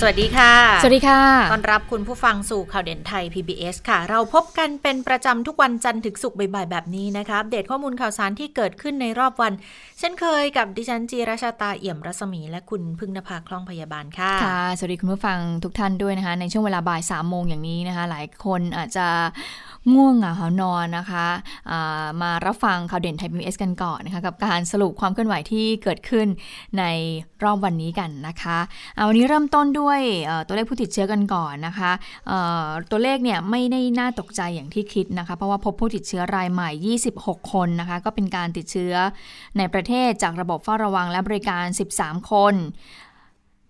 สวัสดีค่ะ สวัสดีค่ะ ต้อนรับคุณผู้ฟังสู่ข่าวเด่นไทย PBS ค่ะ เราพบกันเป็นประจำทุกวันจันทร์ถึงศุกร์บ่ายๆ แบบนี้นะคะ อัปเดตข้อมูลข่าวสารที่เกิดขึ้นในรอบวัน เช่นเคยกับดิฉันจีราชาตาเอี่ยมรัศมีและคุณพึ่งนภาคล่องพยาบาลค่ะ ค่ะ สวัสดีคุณผู้ฟังทุกท่านด้วยนะคะ ในช่วงเวลาบ่ายสามโมงอย่างนี้นะคะ หลายคนอาจจะง่วงเหงาหานอนนะคะามารับฟังข่าวเด่นไทยพีเอสกันก่อนนะคะกับการสรุปความเคลื่อนไหวที่เกิดขึ้นในรอบวันนี้กันนะคะะวันนี้เริ่มต้นด้วยตัวเลขผู้ติดเชื้อกันก่อนนะคะตัวเลขเนี่ยไม่ได้น่าตกใจอย่างที่คิดนะคะ เพราะว่าพบผู้ติดเชื้อรายใหม่ 26 คนนะคะ ก็เป็นการติดเชื้อในประเทศจากระบบเฝ้าระวังและบริการ 13 คน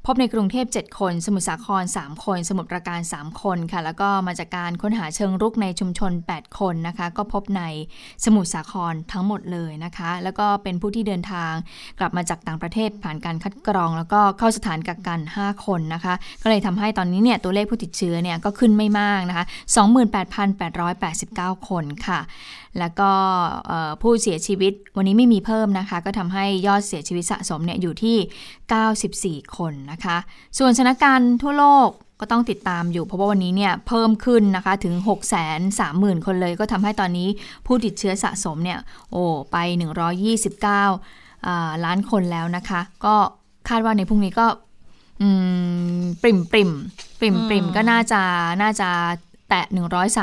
พบในกรุงเทพ 7 คน สมุทรสาคร 3 คน สมุทรปราการ 3 คนค่ะ แล้วก็มาจากการค้นหาเชิงรุกในชุมชน 8 คนนะคะ ก็พบในสมุทรสาครทั้งหมดเลยนะคะ แล้วก็เป็นผู้ที่เดินทางกลับมาจากต่างประเทศผ่านการคัดกรอง แล้วก็เข้าสถานกักกัน 5 คนนะคะ ก็เลยทำให้ตอนนี้เนี่ยตัวเลขผู้ติดเชื้อเนี่ยก็ขึ้นไม่มากนะคะ 28,889 คนค่ะ แล้วก็ผู้เสียชีวิตวันนี้ไม่มีเพิ่มนะคะ ก็ทำให้ยอดเสียชีวิตสะสมเนี่ยอยู่ที่ 94 คนนะคะ ส่วนสถานการณ์ทั่วโลกก็ต้องติดตามอยู่ เพราะว่าวันนี้เนี่ยเพิ่มขึ้นนะคะถึง 6 3 0 0 0 0 คนเลย ก็ทำให้ตอนนี้ผู้ติดเชื้อสะสมเนี่ยโอ้ไป 129 ล้านคนแล้วนะคะ ก็คาดว่าในพรุ่งนี้ก็ปริมปริมปริมปริมก็น่าจะน่าจะ แตะ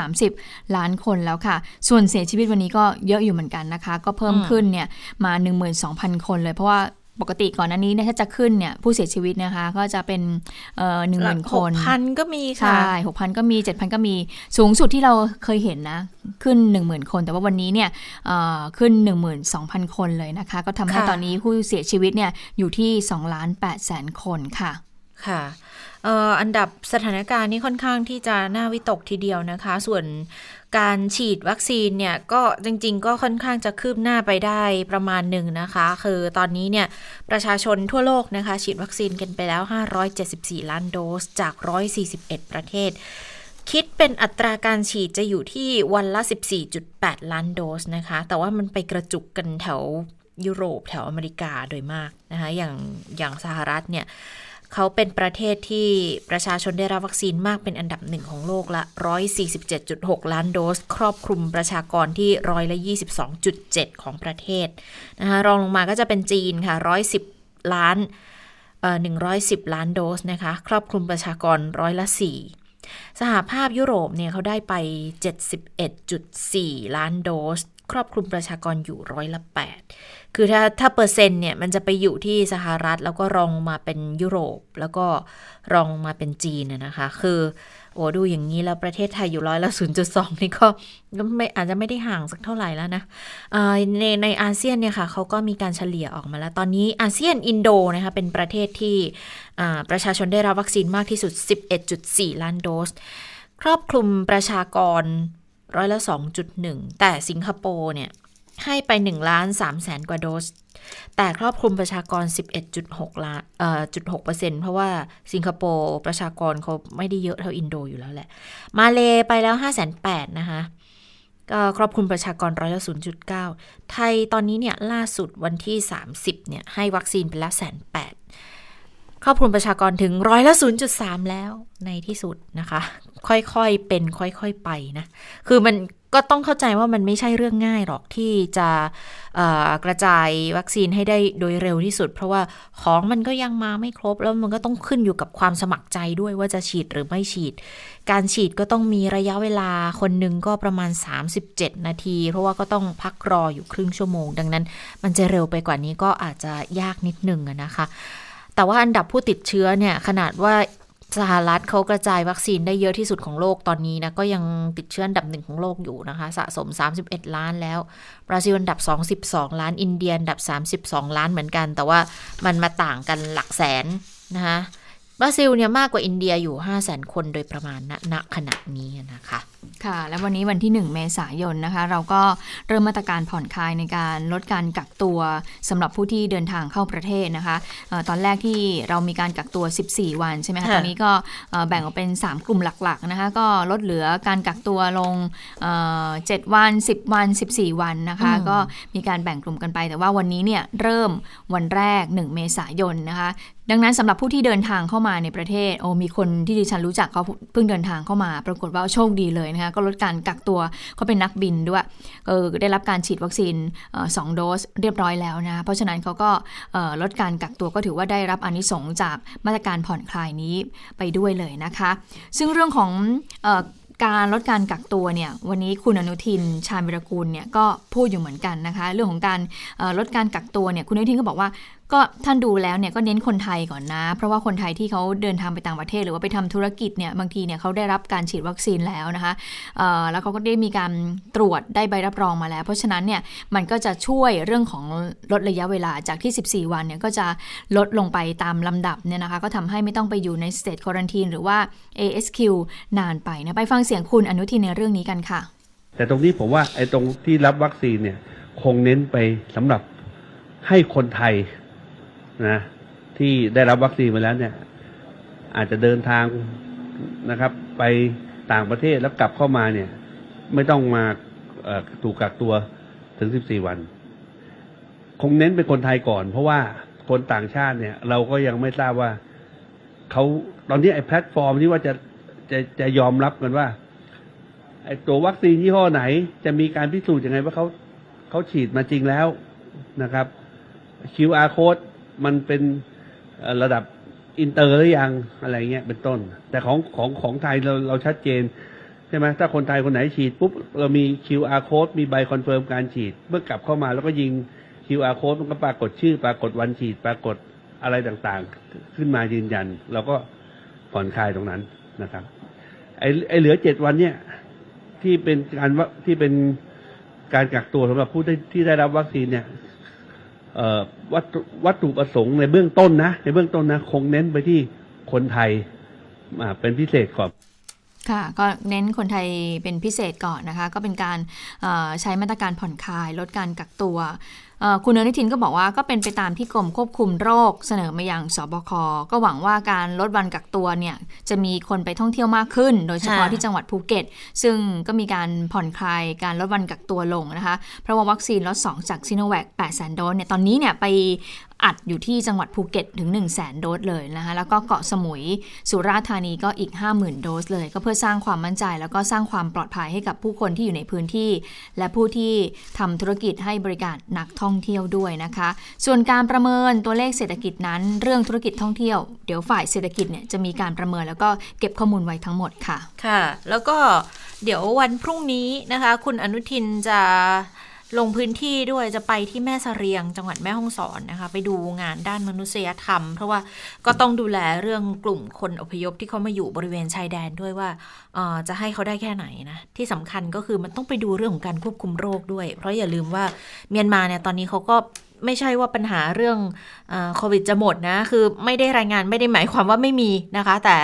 130 ล้านคนแล้วค่ะ ส่วนเสียชีวิตวันนี้ก็เยอะอยู่เหมือนกันนะคะ ก็เพิ่มขึ้นเนี่ยมา 12,000 คนเลยเพราะว่าปกติก่อนหน้านี้เนี่ยถ้าจะขึ้นเนี่ยผู้เสียชีวิตนะคะก็จะเป็นหนึ่งหมื่นคนหกพันก็มีค่ะ ใช่หกพันก็มีเจ็ดพันก็มีสูงสุดที่เราเคยเห็นนะขึ้นหนึ่งหมื่นคน แต่ว่าวันนี้เนี่ยขึ้นหนึ่งหมื่นสองพันคนเลยนะคะ ก็ทำให้ตอนนี้ผู้เสียชีวิตเนี่ยอยู่ที่สองล้านแปดแสนคนค่ะค่ะ อันดับสถานการณ์นี้ค่อนข้างที่จะน่าวิตกทีเดียวนะคะ ส่วนการฉีดวัคซีนเนี่ยก็จริง ๆ ก็ค่อนข้างจะคืบหน้าไปได้ประมาณหนึ่งนะคะ คือตอนนี้เนี่ยประชาชนทั่วโลกนะคะ ฉีดวัคซีนกันไปแล้ว 574 ล้านโดสจาก 141 ประเทศ คิดเป็นอัตราการฉีดจะอยู่ที่วันละ 14.8 ล้านโดสนะคะ แต่ว่ามันไปกระจุกกันแถวยุโรปแถวอเมริกาโดยมากนะคะอย่างอย่างสหรัฐเนี่ย เขาเป็นประเทศที่ประชาชนได้รับวัคซีนมากเป็นอันดับหนึ่งของโลกละ 147.6 ล้านโดส ครอบคลุมประชากรที่ร้อยละ 22.7 ของประเทศนะคะรองลงมาก็จะเป็นจีนค่ะ 110 ล้านเอ่อ110 ล้านโดสนะคะ ครอบคลุมประชากรร้อยละ 4สหภาพยุโรปเนี่ยเขาได้ไป 71.4 ล้านโดส ครอบคลุมประชากรอยู่ร้อยละ 8 คือถ้าถ้าเปอร์เซ็นต์เนี่ยมันจะไปอยู่ที่สหรัฐ แล้วก็รองมาเป็นยุโรป แล้วก็รองมาเป็นจีนนะคะ คือโอ้ดูอย่างนี้แล้วประเทศไทยอยู่ร้อยละศูนย์จุดสองนี่ก็ไม่อาจจะไม่ได้ห่างสักเท่าไหร่แล้วนะในในอาเซียนเนี่ยค่ะเขาก็มีการเฉลี่ยออกมาแล้ว ตอนนี้อาเซียนอินโดนะคะเป็นประเทศที่ประชาชนได้รับวัคซีนมากที่สุด 11.4 ล้านโดส ครอบคลุมประชากรร้อยละ2.1 แต่สิงคโปร์เนี่ย ให้ไป1ล้าน3แสนกว่าโดส แต่ครอบคลุมประชากร 11.6 ล้านเอ่อจุด6เปอร์เซ็นต์เพราะว่าสิงคโปร์ประชากรเขาไม่ได้เยอะเท่าอินโดอยู่แล้วแหละ มาเลไปแล้ว5 8 0 0 0นะคะ ก็ครอบคลุมประชากรร้อยละ0.9 ไทยตอนนี้เนี่ยล่าสุดวันที่ 30เนี่ยให้วัคซีนไปแล้วแสนแปดครอบคลุมประชากรถึงร้อยละ 0.3 แล้วในที่สุดนะคะ ค่อยๆเป็นค่อยๆไปนะ คือมัน ก็ต้องเข้าใจว่ามันไม่ใช่เรื่องง่ายหรอกที่จะกระจายวัคซีนให้ได้โดยเร็วที่สุด เพราะว่าของมันก็ยังมาไม่ครบ แล้วมันก็ต้องขึ้นอยู่กับความสมัครใจด้วยว่าจะฉีดหรือไม่ฉีด การฉีดก็ต้องมีระยะเวลาคนหนึ่งก็ประมาณ 37 นาที เพราะว่าก็ต้องพักรออยู่ครึ่งชั่วโมง ดังนั้น มันจะเร็วไปกว่านี้ก็อาจจะยากนิดนึงนะคะแต่ว่าอันดับผู้ติดเชื้อเนี่ยขนาดว่า สหรัฐเขากระจายวัคซีนได้เยอะที่สุดของโลกตอนนี้นะ ก็ยังติดเชื้ออันดับหนึ่งของโลกอยู่นะคะ สะสม 31 ล้านแล้ว บราซิลอันดับ 22 ล้าน อินเดียอันดับ 32 ล้านเหมือนกัน แต่ว่ามันมาต่างกันหลักแสนนะคะ บราซิลเนี่ยมากกว่าอินเดียอยู่ 5 0 0 0 0 0 คนโดยประมาณณณขณะนี้นะคะ ค่ะ และวันนี้วันที่ 1 เมษายนนะคะ เราก็เริ่มมาตรการผ่อนคลายในการลดการกักตัวสำหรับผู้ที่เดินทางเข้าประเทศนะคะออตอนแรกที่เรามีการกักตัว 14 วันใช่ไหมคะตอนนี้ก็แบ่งออกเป็น 3 กลุ่มหลักๆนะคะ ก็ลดเหลือการกักตัวลงเจ็ดวัน 10 วัน 14 วันนะคะ ก็มีการแบ่งกลุ่มกันไป แต่ว่าวันนี้เนี่ยเริ่มวันแรก 1 เมษายนนะคะ ดังนั้นสำหรับผู้ที่เดินทางเข้ามาในประเทศ โอ้มีคนที่ดิฉันรู้จักเขาเพิ่งเดินทางเข้ามา ปรากฏว่าโชคดีเลยนะคะก็ลดการกักตัวเขาเป็นนักบินด้วยเออได้รับการฉีดวัคซีนสองโดสเรียบร้อยแล้วนะเพราะฉะนั้นเขาก็ลดการกักตัวก็ถือว่าได้รับอนิสงจากมาตรการผ่อนคลายนี้ไปด้วยเลยนะคะ ซึ่งเรื่องของการลดการกักตัวเนี่ยวันนี้คุณอนุทินชาญวิรกูลเนี่ยก็พูดอยู่เหมือนกันนะคะ เรื่องของการลดการกักตัวเนี่ยคุณอนุทินก็บอกว่าก็ท่านดูแล้วเนี่ยก็เน้นคนไทยก่อนนะ เพราะว่าคนไทยที่เขาเดินทางไปต่างประเทศ หรือว่าไปทำธุรกิจเนี่ยบางทีเนี่ยเขาได้รับการฉีดวัคซีนแล้วนะคะแล้วเขาก็ได้มีการตรวจได้ใบรับรองมาแล้ว เพราะฉะนั้นเนี่ยมันก็จะช่วยเรื่องของลดระยะเวลาจากที่ 14 วันเนี่ยก็จะลดลงไปตามลำดับเนี่ยนะคะก็ทำให้ไม่ต้องไปอยู่ในสเตทควอนตีนหรือว่า ASQ นานไปนะไปฟังเสียงคุณอนุทินในเรื่องนี้กันค่ะ แต่ตรงนี้ผมว่าไอ้ตรงที่รับวัคซีนเนี่ยคงเน้นไปสำหรับให้คนไทย นะที่ได้รับวัคซีนมาแล้วเนี่ย อาจจะเดินทางนะครับ ไปต่างประเทศแล้วกลับเข้ามาเนี่ย ไม่ต้องมาถูกกักตัวถึง14วัน คงเน้นเป็นคนไทยก่อน เพราะว่าคนต่างชาติเนี่ย เราก็ยังไม่ทราบว่าเขาตอนนี้ไอ้แพลตฟอร์มที่ว่าจะจะจะยอมรับกันว่า ไอ้ตัววัคซีนยี่ห้อไหน จะมีการพิสูจน์ยังไงว่าเขาเขาฉีดมาจริงแล้วนะครับ QR code มันเป็นระดับอินเตอร์หรือยังอะไรเงี้ยเป็นต้น แต่ของของของไทยเราเราชัดเจนใช่ไหมถ้าคนไทยคนไหนฉีดปุ๊บเรามี QR code มีใบคอนเฟิร์มการฉีด เมื่อกลับเข้ามาแล้วก็ยิง QR code มันก็ปรากฏชื่อ ปรากฏวันฉีด ปรากฏอะไรต่างๆ ขึ้นมายืนยัน เราก็ผ่อนคลายตรงนั้นนะครับไอ้ไอ้เหลือเจ็ดวันเนี่ย ที่เป็นการว่าที่เป็นการกักตัวสำหรับผู้ที่ได้รับวัคซีนเนี่ย วัตวัตถุประสงค์ในเบื้องต้นนะ ในเบื้องต้นนะ คงเน้นไปที่คนไทยเป็นพิเศษก่อนค่ะก็เน้นคนไทยเป็นพิเศษก่อนนะคะ ก็เป็นการใช้มาตรการผ่อนคลาย ลดการกักตัว คุณอนุทินก็บอกว่าก็เป็นไปตามที่กรมควบคุมโรคเสนอมาอย่างสบค ก็หวังว่าการลดวันกักตัวเนี่ยจะมีคนไปท่องเที่ยวมากขึ้น โดยเฉพาะที่จังหวัดภูเก็ต ซึ่งก็มีการผ่อนคลายการลดวันกักตัวลงนะคะ เพราะว่าวัคซีนล็อต2จากซิโนแวค8แสนโดสเนี่ยตอนนี้เนี่ยไปอัดอยู่ที่จังหวัดภูเก็ตถึง 1 0 0 0 0แสนโดสเลยนะคะ แล้วก็เกาะสมุยสุราษฎร์ธานีก็อีก 50,000 โดสเลย ก็เพื่อสร้างความมั่นใจ แล้วก็สร้างความปลอดภัยให้กับผู้คนที่อยู่ในพื้นที่ และผู้ที่ทำธุรกิจให้บริการนักท่องเที่ยวด้วยนะคะ ส่วนการประเมินตัวเลขเศรษฐกิจนั้น เรื่องธุรกิจท่องเที่ยว เดี๋ยวฝ่ายเศรษฐกิจเนี่ยจะมีการประเมินแล้วก็เก็บข้อมูลไว้ทั้งหมดค่ะ ค่ะ แล้วก็เดี๋ยววันพรุ่งนี้นะคะ คุณอนุทินจะ ลงพื้นที่ด้วยจะไปที่แม่สเสรียงจังหวัดแม่ฮ่องสอนนะคะ ไปดูงานด้านมนุษยธรรม เพราะว่าก็ต้องดูแลเรื่องกลุ่มคนอพยพที่เขามาอยู่บริเวณชายแดนด้วยว่าจะให้เขาได้แค่ไหนนะ ที่สำคัญก็คือมันต้องไปดูเรื่องของการควบคุมโรคด้วย เพราะอย่าลืมว่าเมียนมาเนี่ยตอนนี้เขาก็ ไม่ใช่ว่าปัญหาเรื่องโควิดจะหมดนะ คือไม่ได้รายงานไม่ได้หมายความว่าไม่มีนะคะ แต่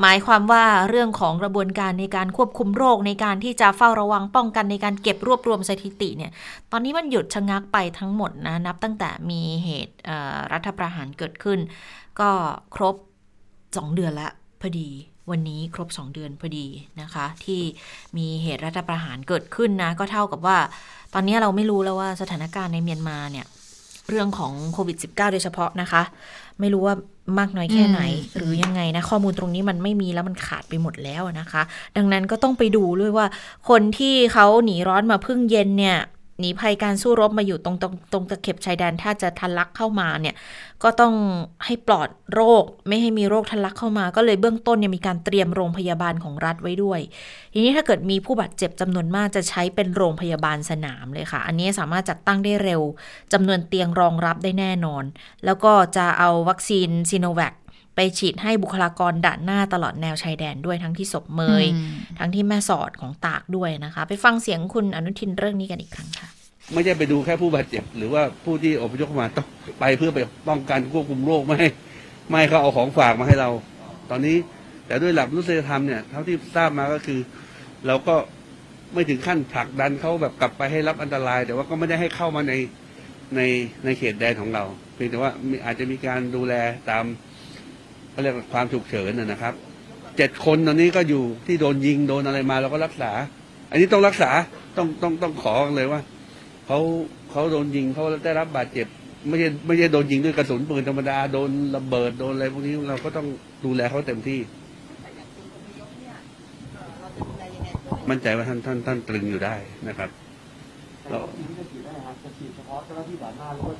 หมายความว่าเรื่องของกระบวนการในการควบคุมโรคในการที่จะเฝ้าระวังป้องกันในการเก็บรวบรวมสถิติเนี่ย ตอนนี้มันหยุดชะงักไปทั้งหมดนะ นับตั้งแต่มีเหตุรัฐประหารเกิดขึ้น ก็ครบ 2 เดือนละพอดีวันนี้ครบ 2 เดือนพอดีนะคะ ที่มีเหตุรัฐประหารเกิดขึ้นนะ ก็เท่ากับว่า ตอนนี้เราไม่รู้แล้วว่าสถานการณ์ในเมียนมาเนี่ย เรื่องของโควิด -19 โดยเฉพาะนะคะ ไม่รู้ว่ามากน้อยแค่ไหน หรือยังไงนะ ข้อมูลตรงนี้มันไม่มีแล้วมันขาดไปหมดแล้วนะคะ ดังนั้นก็ต้องไปดูด้วยว่า คนที่เขาหนีร้อนมาพึ่งเย็นเนี่ย หนีภัยการสู้รบมาอยู่ตรงตรงตรงตะเข็บชายแดนถ้าจะทะลักเข้ามาเนี่ยก็ต้องให้ปลอดโรค ไม่ให้มีโรคทะลักเข้ามา ก็เลยเบื้องต้นเนี่ยมีการเตรียมโรงพยาบาลของรัฐไว้ด้วย ทีนี้ถ้าเกิดมีผู้บาดเจ็บจำนวนมากจะใช้เป็นโรงพยาบาลสนามเลยค่ะ อันนี้สามารถจัดตั้งได้เร็วจำนวนเตียงรองรับได้แน่นอน แล้วก็จะเอาวัคซีนซีโนแวค ไปฉีดให้บุคลากรด่านหน้าตลอดแนวชายแดนด้วยทั้งที่ศพเมย ทั้งที่แม่สอดของตากด้วยนะคะ ไปฟังเสียงคุณอนุทินเรื่องนี้กันอีกครั้งค่ะไม่ใช่ไปดูแค่ผู้บาดเจ็บ หรือว่าผู้ที่อพยพมาต้องไปเพื่อไปป้องกันควบคุมโรคไม่ให้ไม่เขาเอาของฝากมาให้เรา ตอนนี้แต่ด้วยหลักมนุษยธรรมเนี่ยเท่าที่ทราบมาก็คือ เราก็ไม่ถึงขั้นผลักดันเขาแบบกลับไปให้รับอันตราย แต่ว่าก็ไม่ได้ให้เข้ามาในในในเขตแดนของเรา เพียงแต่ว่ามีอาจจะมีการดูแลตาม เขาเรียกว่าความฉุกเฉินนะนะครับเจ็ดคนตอนนี้ก็อยู่ที่โดนยิงโดนอะไรมาเราก็รักษา อันนี้ต้องรักษาต้องต้องต้องขอเลยว่าเขาเขาโดนยิงเขาได้รับบาดเจ็บ ไม่ใช่ไม่ใช่โดนยิงด้วยกระสุนปืนธรรมดาโดนระเบิดโดนอะไรพวกนี้เราก็ต้องดูแลเขาเต็มที่ มั่นใจว่าท่านท่านท่านตรึงอยู่ได้นะครับเรา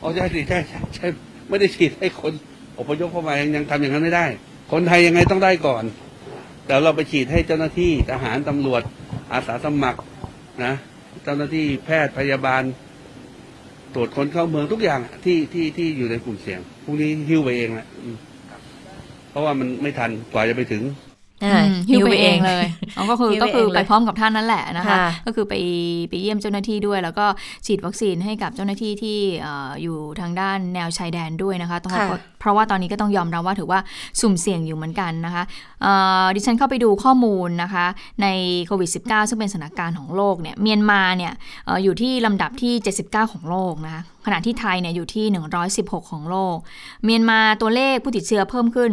อ๋อใช่สิใช่ใช่ใช่ไม่ได้ฉีดให้คน อพยพเข้ามายังยังทำอย่างนั้นไม่ได้ คนไทยยังไงต้องได้ก่อน แต่เราไปฉีดให้เจ้าหน้าที่ทหารตำรวจ อาสาสมัครนะเจ้าหน้าที่แพทย์พยาบาล ตรวจคนเข้าเมืองทุกอย่างที่ที่ที่อยู่ในกลุ่มเสี่ยงพวกนี้หิ้วไปเองแหละอืมเพราะว่ามันไม่ทันกว่าจะไปถึงอ่าอืมหิ้วไปเองเลยอ๋อก็คือหิ้วก็ไปคือเองเลยไปพร้อมกับท่านนั่นแหละนะคะค่ะก็คือไปไปเยี่ยมเจ้าหน้าที่ด้วย แล้วก็ฉีดวัคซีนให้กับเจ้าหน้าที่ที่เอ่ออยู่ทางด้านแนวชายแดนด้วยนะคะต้องค่ะเพ ราะว่าตอนนี้ก็ต้องยอมรับว่าถือว่าสุ่มเสี่ยงอยู่เหมือนกันนะคะเอ่อดิฉันเข้าไปดูข้อมูลนะคะในโควิด -19 ซึ่งเป็นสถานการณ์ของโลกเนี่ยเมียนมาเนี่ยเอ่ออยู่ที่ลำดับที่ 79 ของโลกนะคะขณะที่ไทยเนี่ยอยู่ที่ 116 ของโลก เมียนมาตัวเลขผู้ติดเชื้อเพิ่มขึ้น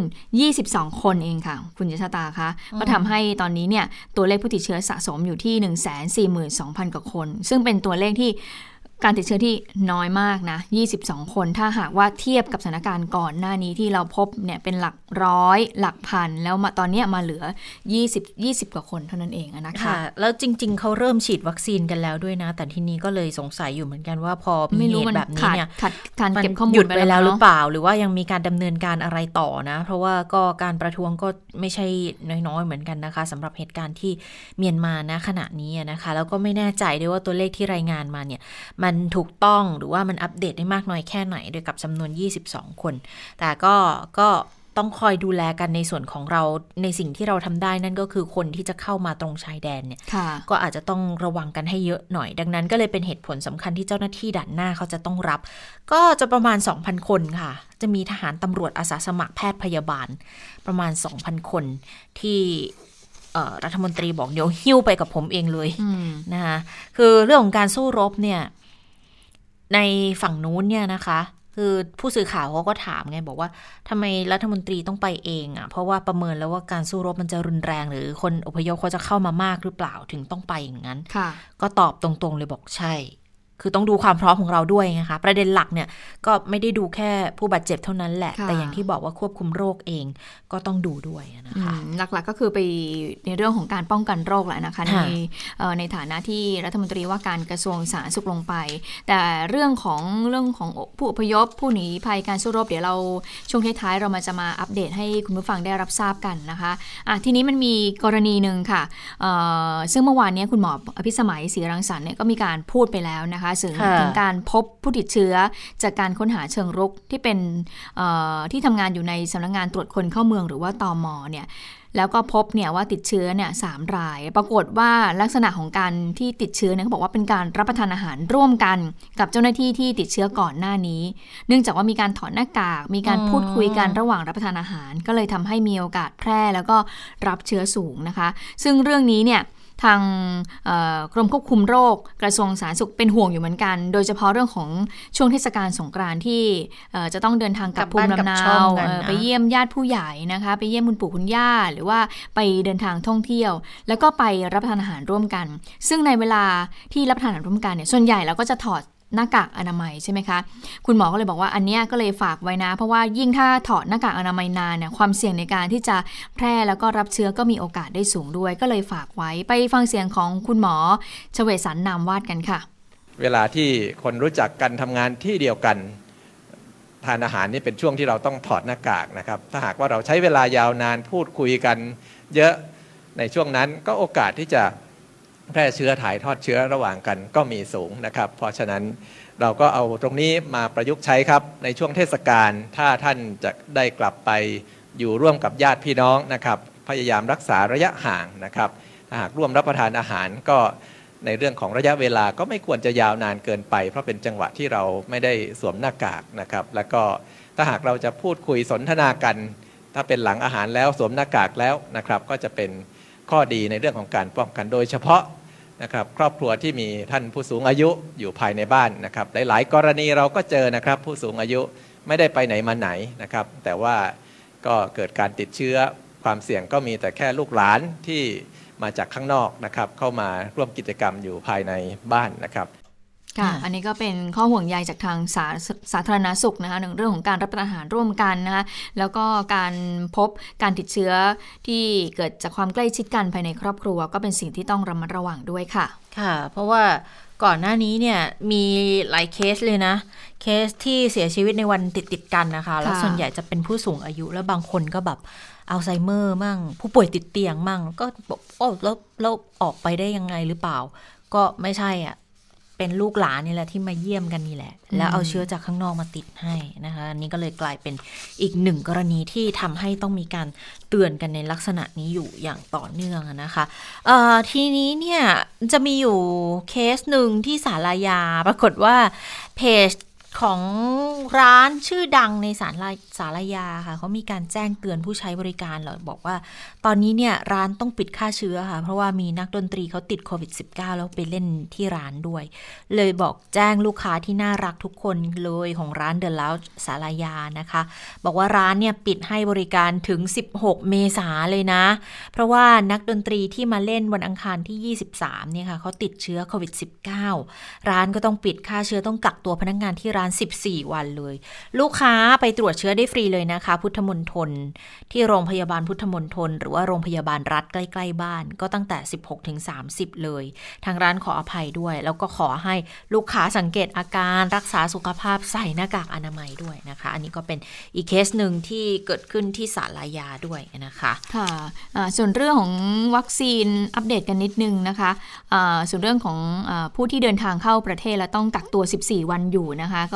22 คนเองค่ะ คุณยชตาคะ ก็ทำให้ตอนนี้เนี่ยตัวเลขผู้ติดเชื้อสะสมอยู่ที่ 142,000 กว่าคน ซึ่งเป็นตัวเลขที่ การติดเชื้อที่น้อยมากนะ 22 คน ถ้าหากว่าเทียบกับสถานการณ์ก่อนหน้านี้ที่เราพบเนี่ยเป็นหลักร้อย หลักพัน แล้วมาตอนเนี้ยมาเหลือ 20 20 กว่าคนเท่านั้นเองอะนะคะค่ะแล้วจริง ๆ เขาเริ่มฉีดวัคซีนกันแล้วด้วยนะ แต่ทีนี้ก็เลยสงสัยอยู่เหมือนกันว่าพอมีไม่เหรู้ตุมันแบบนี้ขาดเนี่ยขาดการมันเก็บข้อมูลหยุดไปแล้วหรือนะเปล่า หรือว่ายังมีการดำเนินการอะไรต่อนะ เพราะว่าก็การประท้วงก็ไม่ใช่น้อยๆเหมือนกันนะคะสำหรับเหตุการณ์ที่เมียนมานะขณะนี้นะคะ แล้วก็ไม่แน่ใจด้วยว่าตัวเลขที่รายงานมาเนี่ยมันถูกต้องหรือว่ามันอัปเดตได้มากน้อยแค่ไหน โดยกับจำนวน 22 คน แต่ก็ก็ต้องคอยดูแลกันในส่วนของเราในสิ่งที่เราทำได้นั่นก็คือคนที่จะเข้ามาตรงชายแดนเนี่ยค่ะก็อาจจะต้องระวังกันให้เยอะหน่อย ดังนั้นก็เลยเป็นเหตุผลสำคัญที่เจ้าหน้าที่ด่านหน้าเขาจะต้องรับ ก็จะประมาณ 2,000 คนค่ะ จะมีทหารตำรวจอาสาสมัครแพทย์พยาบาล ประมาณ 2,000 คนที่เอ่อรัฐมนตรีบอกเดี๋ยวหิ้วไปกับผมเองเลยอืมนะคะคือเรื่องของการสู้รบเนี่ย ในฝั่งนู้นเนี่ยนะคะ คือผู้สื่อข่าวเขาก็ถามไงบอกว่าทำไมรัฐมนตรีต้องไปเองอะ่ะเพราะว่าประเมินแล้วว่าการสู้รบมันจะรุนแรง หรือคนอพยพเขาจะเข้ามามากหรือเปล่าถึงต้องไปอย่างนั้นค่ะก็ตอบตรงๆเลยบอกใช่ คือต้องดูความพร้อมของเราด้วยไงคะประเด็นหลักเนี่ยก็ไม่ได้ดูแค่ผู้บาดเจ็บเท่านั้นแหละค่ะแต่อย่างที่บอกว่าควบคุมโรคเองก็ต้องดูด้วยนะอืคะมหลักๆก็คือไปในเรื่องของการป้องกันโรคแหละนะคะในค่ะเอ่อในฐานะที่รัฐมนตรีว่าการกระทรวงสาธารณสุขลงไป แต่เรื่องของเรื่องของผู้อพยพผู้หนีภัยการสู้รบเดี๋ยวเราช่วงท้ายๆเรามาจะมาอัปเดตให้คุณผู้ฟังได้รับทราบกันนะคะอะทีนี้มันมีกรณีหนึ่งค่ะเอ่อซึ่งเมื่อวานเนี้คุณหมออภิสมัยศรีรังสรรค์เนี่ยก็มีการพูดไปแล้วนะคะถึงค่ะถึงการพบผู้ติดเชื้อจากการค้นหาเชิงรุกที่เป็นเอ่อที่ทำงานอยู่ในสำนักงานตรวจคนเข้าเมืองหรือว่าตอมเนี่ยแล้วก็พบเนี่ยว่าติดเชื้อเนี่ยสามราย ปรากฏว่าลักษณะของการที่ติดเชื้อเนี่ยเขาบอกว่าเป็นการรับประทานอาหารร่วมกันกับเจ้าหน้าที่ที่ติดเชื้อก่อนหน้านี้ เนื่องจากว่ามีการถอดหน้ากาก มีการพูดคุยกันระหว่างรับประทานอาหาร ก็เลยทำให้มีโอกาสแพร่แล้วก็รับเชื้อสูงนะคะ ซึ่งเรื่องนี้เนี่ย ทางเอ่อกรมควบคุมโรคกระทรวงสาธารณสุขเป็นห่วงอยู่เหมือนกัน โดยเฉพาะเรื่องของช่วงเทศกาลสงกรานต์ที่เอ่อจะต้องเดินทางกลับกลับภูมิบ้านกลับลำเนาช่องกันเอ่อนะไปเยี่ยมญาติผู้ใหญ่นะคะ ไปเยี่ยมคุณปู่คุณย่า หรือว่าไปเดินทางท่องเที่ยว แล้วก็ไปรับประทานอาหารร่วมกัน ซึ่งในเวลาที่รับประทานอาหารร่วมกันเนี่ยส่วนใหญ่เราก็จะถอด หน้ากากอนามัยใช่ไหมคะ คุณหมอก็เลยบอกว่าอันเนี้ยก็เลยฝากไว้นะ เพราะว่ายิ่งถ้าถอดหน้ากากอนามัยนานเนี่ยความเสี่ยงในการที่จะแพร่แล้วก็รับเชื้อก็มีโอกาสได้สูงด้วย ก็เลยฝากไว้ไปฟังเสียงของคุณหมอชเวสันนามวาดกันค่ะ เวลาที่คนรู้จักกันทำงานที่เดียวกันทานอาหารนี่เป็นช่วงที่เราต้องถอดหน้ากากนะครับ ถ้าหากว่าเราใช้เวลายาวนานพูดคุยกัน เยอะในช่วงนั้นก็โอกาสที่จะ แพร่เชื้อถ่ายทอดเชื้อระหว่างกันก็มีสูงนะครับ เพราะฉะนั้นเราก็เอาตรงนี้มาประยุกต์ใช้ครับ ในช่วงเทศกาลถ้าท่านจะได้กลับไปอยู่ร่วมกับญาติพี่น้องนะครับ พยายามรักษาระยะห่างนะครับหากร่วมรับประทานอาหารก็ในเรื่องของระยะเวลาก็ไม่ควรจะยาวนานเกินไป เพราะเป็นจังหวะที่เราไม่ได้สวมหน้ากากนะครับ แล้วก็ถ้าหากเราจะพูดคุยสนทนากัน ถ้าเป็นหลังอาหารแล้วสวมหน้ากากแล้วนะครับ ก็จะเป็น ข้อดีในเรื่องของการป้องกันโดยเฉพาะนะครับครอบครัวที่มีท่านผู้สูงอายุอยู่ภายในบ้านนะครับหลาย ๆ กรณีเราก็เจอนะครับผู้สูงอายุไม่ได้ไปไหนมาไหนนะครับ แต่ว่าก็เกิดการติดเชื้อความเสี่ยงก็มีแต่แค่ลูกหลานที่มาจากข้างนอกนะครับเข้ามาร่วมกิจกรรมอยู่ภายในบ้านนะครับ ค่ะค่ะ อันนี้ก็เป็นข้อห่วงใยจากทางสาสาธารณสุขนะคะหนึ่งเรื่องของการรับประทานอาหารร่วมกันนะคะแล้วก็การพบการติดเชื้อที่เกิดจากความใกล้ชิดกันภายในครอบครัว ก็เป็นสิ่งที่ต้องระมัดระวังด้วยค่ะ ค่ะ เพราะว่าก่อนหน้านี้เนี่ยมีหลายเคสเลยนะ เคสที่เสียชีวิตในวันติดติดๆกันนะคะ แล้วส่วนใหญ่จะเป็นผู้สูงอายุแล้วบางคนก็แบบอัลไซเมอร์มั่ง ผู้ป่วยติดเตียงมั่ง ก็บอกโอ้แล้วแล้วออกไปได้ยังไงหรือเปล่า ก็ไม่ใช่อะ เป็นลูกหลานนี่แหละที่มาเยี่ยมกันนี่แหละ แล้วเอาเชื้อจากข้างนอกมาติดให้นะคะอันนี้ก็เลยกลายเป็นอีกหนึ่งกรณีที่ทำให้ต้องมีการเตือนกันในลักษณะนี้อยู่อย่างต่อเนื่องอะนะคะเอ่อทีนี้เนี่ยจะมีอยู่เคสหนึ่งที่สารายาปรากฏว่าเพจ ของร้านชื่อดังในสาราสารยาค่ะเขามีการแจ้งเตือนผู้ใช้บริการเหรอบอกว่า ตอนนี้เนี่ยร้านต้องปิดฆ่าเชื้อค่ะ เพราะว่ามีนักดนตรีเขาติดโควิด -19 แล้วไปเล่นที่ร้านด้วย เลยบอกแจ้งลูกค้าที่น่ารักทุกคนเลยของร้านเด e l ล u วสารยานะคะ บอกว่าร้านเนี่ยปิดให้บริการถึง 16 เมษาเลยนะ เพราะว่านักดนตรีที่มาเล่นวันอังคารที่ 23เนี่ยค่ะเขาติดเชื้อโควิด -19 ร้านก็ต้องปิดค่าเชื้อต้องกักตัวพนักงานที่ร้าน14 วันเลย ลูกค้าไปตรวจเชื้อได้ฟรีเลยนะคะ พุทธมณฑลที่โรงพยาบาลพุทธมณฑลหรือว่าโรงพยาบาลรัฐใกล้ ๆ บ้าน ก็ตั้งแต่ 16ถึง30 เลย ทางร้านขออภัยด้วย แล้วก็ขอให้ลูกค้าสังเกตอาการรักษาสุขภาพใส่หน้ากากอนามัยด้วยนะคะ อันนี้ก็เป็นอีกเคสหนึ่งที่เกิดขึ้นที่สารายาด้วยนะคะค่ะอ่าส่วนเรื่องของวัคซีนอัปเดตกันนิดนึงนะคะอ่าส่วนเรื่องของอผู้ที่เดินทางเข้าประเทศและต้องกักตัว 14 วันอยู่นะคะก็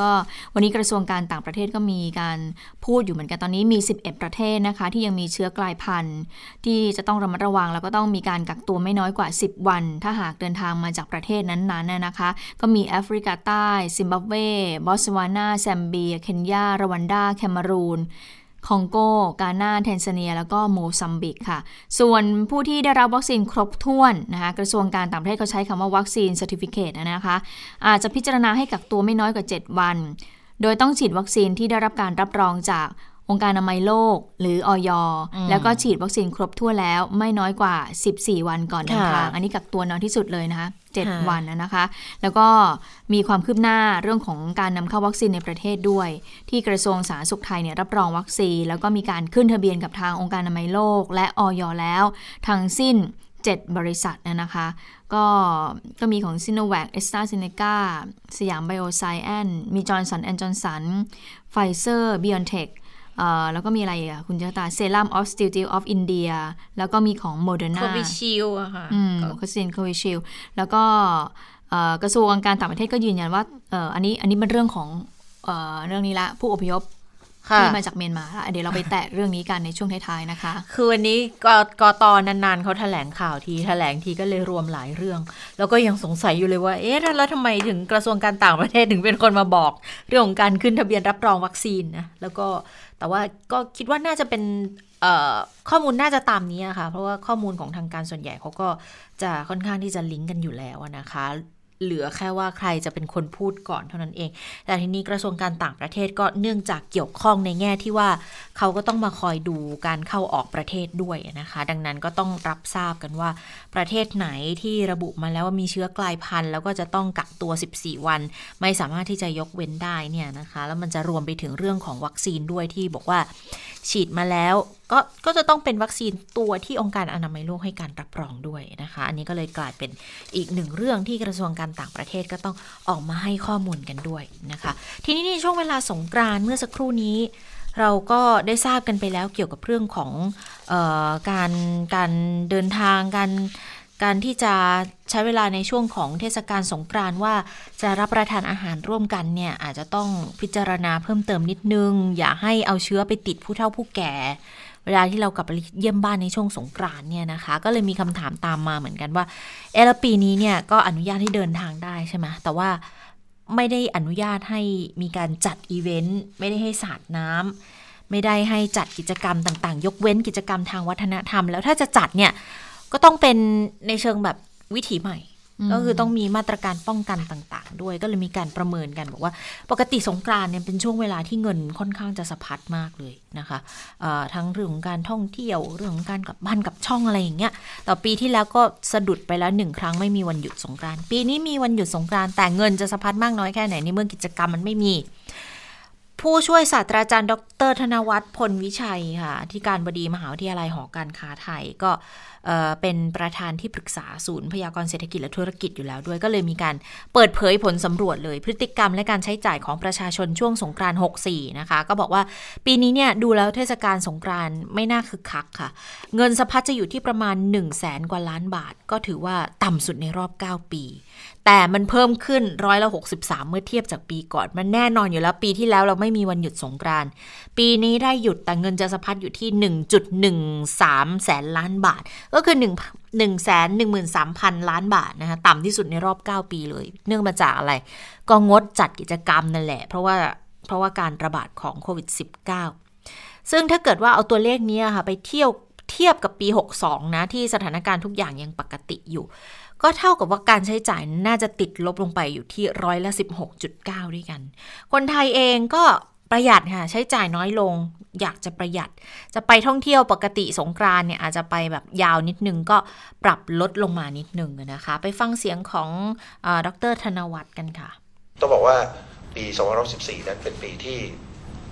วันนี้กระทรวงการต่างประเทศก็มีการพูดอยู่เหมือนกันตอนนี้มี 11 ประเทศนะคะ ที่ยังมีเชื้อกลายพันธุ์ ที่จะต้องระมัดระวัง แล้วก็ต้องมีการกักตัวไม่น้อยกว่า 10 วัน ถ้าหากเดินทางมาจากประเทศนั้นๆนะนะคะ ก็มีแอฟริกาใต้ ซิมบับเว บอตสวานาแซมเบีย เคนยา รวันดา แคมารูน คองโก กานาเทนซาเนีย แล้วก็โมซัมบิกค่ะ ส่วนผู้ที่ได้รับวัคซีนครบถ้วนนะคะ กระทรวงการต่างประเทศเขาใช้คำว่า Vaccine Certificate นะคะ อาจจะพิจารณาให้กักตัวไม่น้อยกว่า 7 วัน โดยต้องฉีดวัคซีนที่ได้รับการรับรองจาก องค์การอนามัยโลกหรืออยอืมแล้วก็ฉีดวัคซีนครบทั่วนแล้วไม่น้อยกว่า 14 วันก่อนเดินทางค่ะอันนี้กักตัวน้อยที่สุดเลยนะคะค่ะ7วันนะคะ แล้วก็มีความคืบหน้าเรื่องของการนำเข้าวัคซีนในประเทศด้วย ที่กระทรวงสาธารณสุขไทยเนี่ยรับรองวัคซีน แล้วก็มีการขึ้นทะเบียนกับทางองค์การอนามัยโลก และออยแล้วทั้งสิ้น 7 บริษัทนะนะคะ ก็ก็มีของ s i n o v a c a s t r a z e ซ e c a สยามไบโอไซแอนมีจอห์นสันแอนด์จอห์นสันไฟเซอร์ไบออนเทค แล้วก็มีอะไรอีกอะคุณเจ้าตา Serum Institute of India แล้วก็มีของโมเดอร์นา Covishield อะค่ะอืมวัคซีน Covishield แล้วก็เอ่อกระทรวงการต่างประเทศก็ยืนยันว่าเอ่ออันนี้อันนี้เป็นเรื่องของเอ่อเรื่องนี้ละผู้อพยพค่ะที่มาจากเมียนมาละเดี๋ยวเราไปแตะเรื่องนี้กันในช่วงท้ายๆนะคะ คือวันนี้กกตนานๆเขาแถลงข่าวทีแถลงทีก็เลยรวมหลายเรื่อง แล้วก็ยังสงสัยอยู่เลยว่า เอ๊ะแล้วทำไมถึงกระทรวงการต่างประเทศถึงเป็นคนมาบอก เรื่องของการขึ้นทะเบียนรับรองวัคซีนนะแล้วก็ แต่ว่าก็คิดว่าน่าจะเป็นข้อมูลน่าจะตามนี้อะค่ะ เพราะว่าข้อมูลของทางการส่วนใหญ่เขาก็จะค่อนข้างที่จะลิงก์กันอยู่แล้วนะคะ เหลือแค่ว่าใครจะเป็นคนพูดก่อนเท่านั้นเอง แต่ทีนี้กระทรวงการต่างประเทศก็เนื่องจากเกี่ยวข้องในแง่ที่ว่าเขาก็ต้องมาคอยดูการเข้าออกประเทศด้วยนะคะ ดังนั้นก็ต้องรับทราบกันว่าประเทศไหนที่ระบุมาแล้วว่ามีเชื้อกลายพันธุ์ แล้วก็จะต้องกักตัว 14 วัน ไม่สามารถที่จะยกเว้นได้เนี่ยนะคะ แล้วมันจะรวมไปถึงเรื่องของวัคซีนด้วยที่บอกว่าฉีดมาแล้ว ก็ก็จะต้องเป็นวัคซีนตัวที่องค์การอนามัยโลกให้การรับรองด้วยนะคะ อันนี้ก็เลยกลายเป็นอีกหนึ่งเรื่องที่กระทรวงการต่างประเทศก็ต้องออกมาให้ข้อมูลกันด้วยนะคะ ทีนี้ในช่วงเวลาสงกรานเมื่อสักครู่นี้ เราก็ได้ทราบกันไปแล้วเกี่ยวกับเรื่องของออการการเดินทางการการที่จะใช้เวลาในช่วงของเทศกาลสงกรานว่าจะรับประทานอาหารร่วมกันเนี่ยอาจจะต้องพิจารณาเพิ่มเติมนิดนึง อย่าให้เอาเชื้อไปติดผู้เฒ่าผู้แก่ เวลาที่เรากลับไปเยี่ยมบ้านในช่วงสงกรานเนี่ยนะคะ ก็เลยมีคำถามตามมาเหมือนกันว่าเอลปีนี้เนี่ยก็อนุญาตให้เดินทางได้ใช่ไหมแต่ว่าไม่ได้อนุญาตให้มีการจัดอีเวนต์ไม่ได้ให้สาดน้ำไม่ได้ให้จัดกิจกรรมต่างๆ ยกเว้นกิจกรรมทางวัฒนธรรม แล้วถ้าจะจัดเนี่ยก็ต้องเป็นในเชิงแบบวิถีใหม่ ก็คือต้องมีมาตรการป้องกันต่าง ๆ ด้วยก็เลยมีการประเมินกันบอกว่า ปกติสงกรานเนี่ยเป็นช่วงเวลาที่เงินค่อนข้างจะสะพัดมากเลยนะคะทั้งเรื่องของการท่องเที่ยวเรื่องของการกลับบ้านกับช่องอะไรอย่างเงี้ยต่อปีที่แล้วก็สะดุดไปแล้วหนึ่งครั้งไม่มีวันหยุดสงกรานปีนี้มีวันหยุดสงกรานแต่เงินจะสะพัดมากน้อยแค่ไหนในเมื่อกิจกรรมมันไม่มีผู้ช่วยศาสตราจารย์ ดร ธนวัฒน์พลวิชัยค่ะที่การบดีมหาวิทยาลัยหอการค้าไทยก็เป็นประธานที่ปรึกษาศูนย์พยากรเศรษฐกิจและธุรกิจอยู่แล้วด้วย ก็เลยมีการเปิดเผยผลสำรวจเลย พฤติกรรมและการใช้จ่ายของประชาชนช่วงสงกรานต์64 นะคะ ก็บอกว่าปีนี้เนี่ยดูแล้วเทศกาลสงกรานต์ไม่น่าคึกคักค่ะ เงินสะพัดจะอยู่ที่ประมาณ 1 0 0 0 0แสนกว่าล้านบาท ก็ถือว่าต่ำสุดในรอบ 9 ปี แต่มันเพิ่มขึ้นร้อยละ63 เมื่อเทียบจากปีก่อน มันแน่นอนอยู่แล้วปีที่แล้วเราไม่มีวันหยุดสงกรานต์ปีนี้ได้หยุดแต่เงินจะสะพัดอยู่ที่ 1.13 แสนล้านบาทก็คือ 1 1แสน13,000 ล้านบาทนะคะต่ำที่สุดในรอบ 9 ปีเลย เนื่องมาจากอะไร ก็งดจัดกิจกรรมนั่นแหละ เพราะว่าเพราะว่าการระบาดของโควิด -19 ซึ่งถ้าเกิดว่าเอาตัวเลขนี้ค่ะไปเที่ยวเทียบกับปี 62 นะที่สถานการณ์ทุกอย่างยังปกติอยู่ ก็เท่ากับว่าการใช้จ่ายน่าจะติดลบลงไปอยู่ที่ร้อยละ 16.9 ด้วยกัน คนไทยเองก็ ประหยัดค่ะ ใช้จ่ายน้อยลง อยากจะประหยัด จะไปท่องเที่ยวปกติสงกรานเนี่ยอาจจะไปแบบยาวนิดนึงก็ปรับลดลงมานิดนึงนะคะ ไปฟังเสียงของอดรธนวัฒน์กันค่ะ ต้องบอกว่าปี2014นั้นเป็นปีที่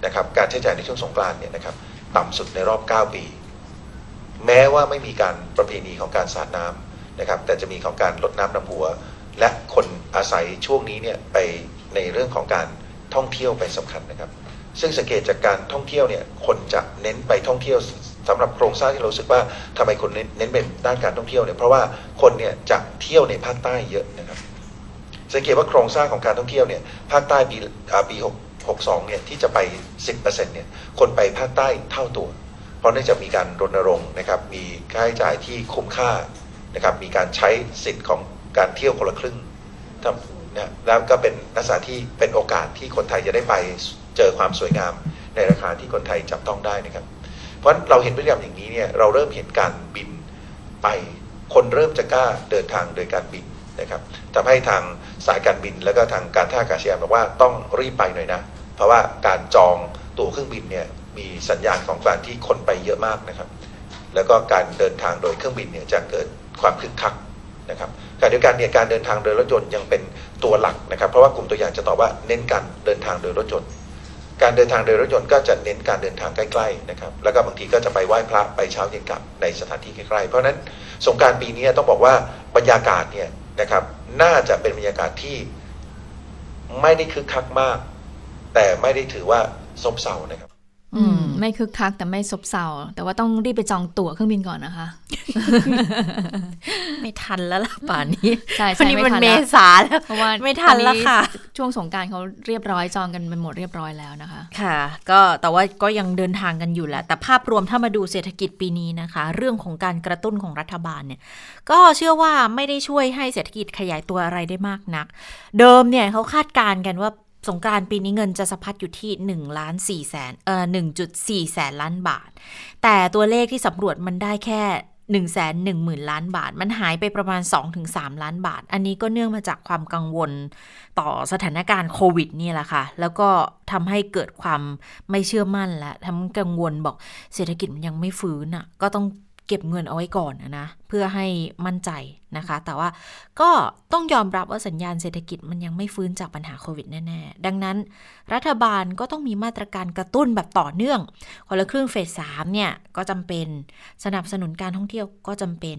นะครับการใช้จ่ายในช่วงสงกรานเนี่ยนะครับต่ำสุดในรอบ 9 ปี แม้ว่าไม่มีการประเพณีของการสาดน้ำนะครับ แต่จะมีของการลดน้ำดำหัว และคนอาศัยช่วงนี้เนี่ยไปในเรื่องของการท่องเที่ยวไปสำคัญนะครับ ซึ่งสังเกตจากการท่องเที่ยวเนี่ยคนจะเน้นไปท่องเที่ยวสำหรับโครงสร้างที่เราสึกว่าทำไมคนเน้นเป็นด้านการท่องเที่ยวเนี่ยเพราะว่าคนเนี่ยจะเที่ยวในภาคใต้เยอะนะครับ สังเกตว่าโครงสร้างของการท่องเที่ยวเนี่ยภาคใต้ปีปี62เนี่ยที่จะไป 10%เนี่ยคนไปภาคใต้เท่าตัว เพราะเนื่องจากมีการรณรงค์นะครับมีค่าใช้จ่ายที่คุ้มค่านะครับมีการใช้สิทธิ์ของการเที่ยวคนละครึ่งนะแล้วก็เป็นลักษณะที่เป็นโอกาสที่คนไทยจะได้ไป เจอความสวยงามในราคาที่คนไทยจับต้องได้นะครับ เพราะเราเห็นพฤติกรรมอย่างนี้เนี่ยเราเริ่มเห็นการบินไป คนเริ่มจะกล้าเดินทางโดยการบินนะครับทำให้ทางสายการบินแล้วก็ทางการท่าอากาศยานบอกว่าต้องรีบไปหน่อยนะ เพราะว่าการจองตั๋วเครื่องบินเนี่ยมีสัญญาณของการที่คนไปเยอะมากนะครับ แล้วก็การเดินทางโดยเครื่องบินเนี่ยจะเกิดความคึกคักนะครับขณะเดียวกันเนี่ยการเดินทางโดยรถยนต์ยังเป็นตัวหลักนะครับ เพราะว่ากลุ่มตัวอย่างจะตอบว่าเน้นการเดินทางโดยรถยนต์ การเดินทางโดยรถยนต์ก็จะเน้นการเดินทางใกล้ๆนะครับ แล้วก็บางทีก็จะไปไหว้พระไปเช้าเย็นกลับในสถานที่ใกล้ๆ เพราะนั้นสงการปีนี้ต้องบอกว่าบรรยากาศเนี่ยนะครับ น่าจะเป็นบรรยากาศที่ไม่ได้คึกคักมาก แต่ไม่ได้ถือว่าซบเซานะครับ อืม ไม่คึกคักแต่ไม่ซบเซาแต่ว่าต้องรีบไปจองตั๋วเครื่องบินก่อนนะคะ ไม่ทันแล้วล่ะป่านนี้ใช่ใช่ไม่ทันเมษาแล้วเพราะว่าไม่ทันแล้วค่ะ ช่วงสงการเขาเรียบร้อยจองกันไปหมดเรียบร้อยแล้วนะคะ ค่ะ ก็แต่ว่าก็ยังเดินทางกันอยู่แหละ แต่ภาพรวมถ้ามาดูเศรษฐกิจปีนี้นะคะ เรื่องของการกระตุ้นของรัฐบาลเนี่ย ก็เชื่อว่าไม่ได้ช่วยให้เศรษฐกิจขยายตัวอะไรได้มากนัก เดิมเนี่ยเขาคาดการณ์กันว่า สงการปีนี้เงินจะสะพัดอยู่ที่1ล้าน4แสนเอ่อ1.4 แสนล้านบาท แต่ตัวเลขที่สำรวจมันได้แค่1นึ่งแสนหนึ่งหมื่นล้านบาท มันหายไปประมาณ 2-3 ล้านบาท อันนี้ก็เนื่องมาจากความกังวลต่อสถานการณ์โควิดนี่แหละค่ะ แล้วก็ทำให้เกิดความไม่เชื่อมั่นและทำกังวลบอกเศรษฐกิจมันยังไม่ฟื้นอะ ก็ต้องเก็บเงินเอาไว้ก่อนนะ เพื่อให้มั่นใจ นะคะ แต่ว่าก็ต้องยอมรับว่าสัญญาณเศรษฐกิจมันยังไม่ฟื้นจากปัญหาโควิดแน่ๆ ดังนั้น รัฐบาลก็ต้องมีมาตรการกระตุ้นแบบต่อเนื่อง คนละครึ่งเฟสสามเนี่ย ก็จำเป็น สนับสนุนการท่องเที่ยวก็จำเป็น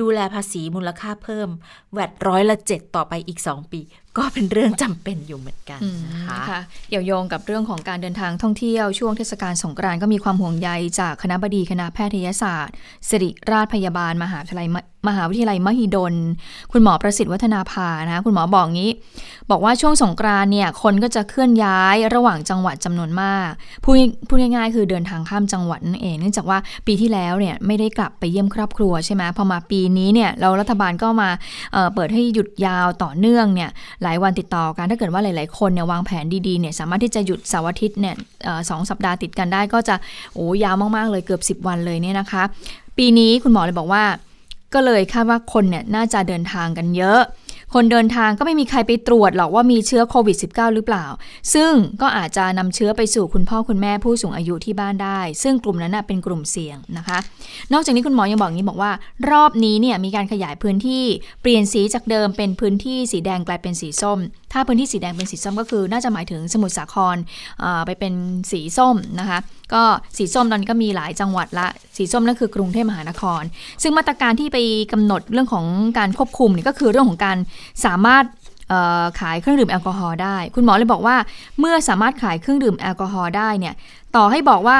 ดูแลภาษีมูลค่าเพิ่ม แวดร้อยละเจ็ดต่อไปอีก 2 ปี ก็เป็นเรื่องจำเป็นอยู่เหมือนกันนะคะเกี่ยวโยงกับเรื่องของการเดินทางท่องเที่ยวช่วงเทศกาลสงกรานต์ก็มีความห่วงใยจากคณะบดีคณะแพทยศาสตร์สิริราชพยาบาลมหาวิทยาลัย มหาวิทยาลัยมหิดล คุณหมอประสิทธิ์วัฒนาภานะคะคุณหมอบอกงี้ บอกว่าช่วงสงกรานเนี่ยคนก็จะเคลื่อนย้ายระหว่างจังหวัดจำนวนมากพูดพูดง่ายๆ คือเดินทางข้ามจังหวัดนั่นเอง เนื่องจากว่าปีที่แล้วเนี่ยไม่ได้กลับไปเยี่ยมครอบครัวใช่ไหมพอมาปีนี้เนี่ยเรารัฐบาลก็มาเเปิดให้หยุดยาวต่อเนื่องเนี่ยหลายวันติดต่อกันถ้าเกิดว่าหลาย ๆ คนเนี่ยวางแผนดีๆเนี่ยสามารถที่จะหยุดเสาร์อาทิตย์เนี่ยสองสัปดาห์ติดกันได้ก็จะโอ้ยาวมากๆเลยเกือบ 10 วันเลยเนี่ยนะคะ ปีนี้คุณหมอเลยบอกว่า ก็เลยคาดว่าคนเนี่ยน่าจะเดินทางกันเยอะ คนเดินทางก็ไม่มีใครไปตรวจหรอกว่ามีเชื้อโควิด -19 หรือเปล่า ซึ่งก็อาจจะนำเชื้อไปสู่คุณพ่อคุณแม่ผู้สูงอายุที่บ้านได้ ซึ่งกลุ่มนั้นเป็นกลุ่มเสี่ยงนะคะ นอกจากนี้คุณหมอยังบอกงี้บอกว่า รอบนี้เนี่ยมีการขยายพื้นที่เปลี่ยนสีจากเดิมเป็นพื้นที่สีแดงกลายเป็นสีส้ม ถ้าพื้นที่สีแดงเป็นสีส้มก็คือ น่าจะหมายถึงสมุทรสาครไปเป็นสีส้มนะคะก็สีส้มตอนนี้ก็มีหลายจังหวัดละ สีส้มนั่นคือกรุงเทพมหานคร ซึ่งมาตรการที่ไปกำหนดเรื่องของการควบคุมนี่ก็คือเรื่องของการสามารถขายเครื่องดื่มแอลกอฮอล์ได้ คุณหมอเลยบอกว่า เมื่อสามารถขายเครื่องดื่มแอลกอฮอล์ได้เนี่ย ต่อให้บอกว่า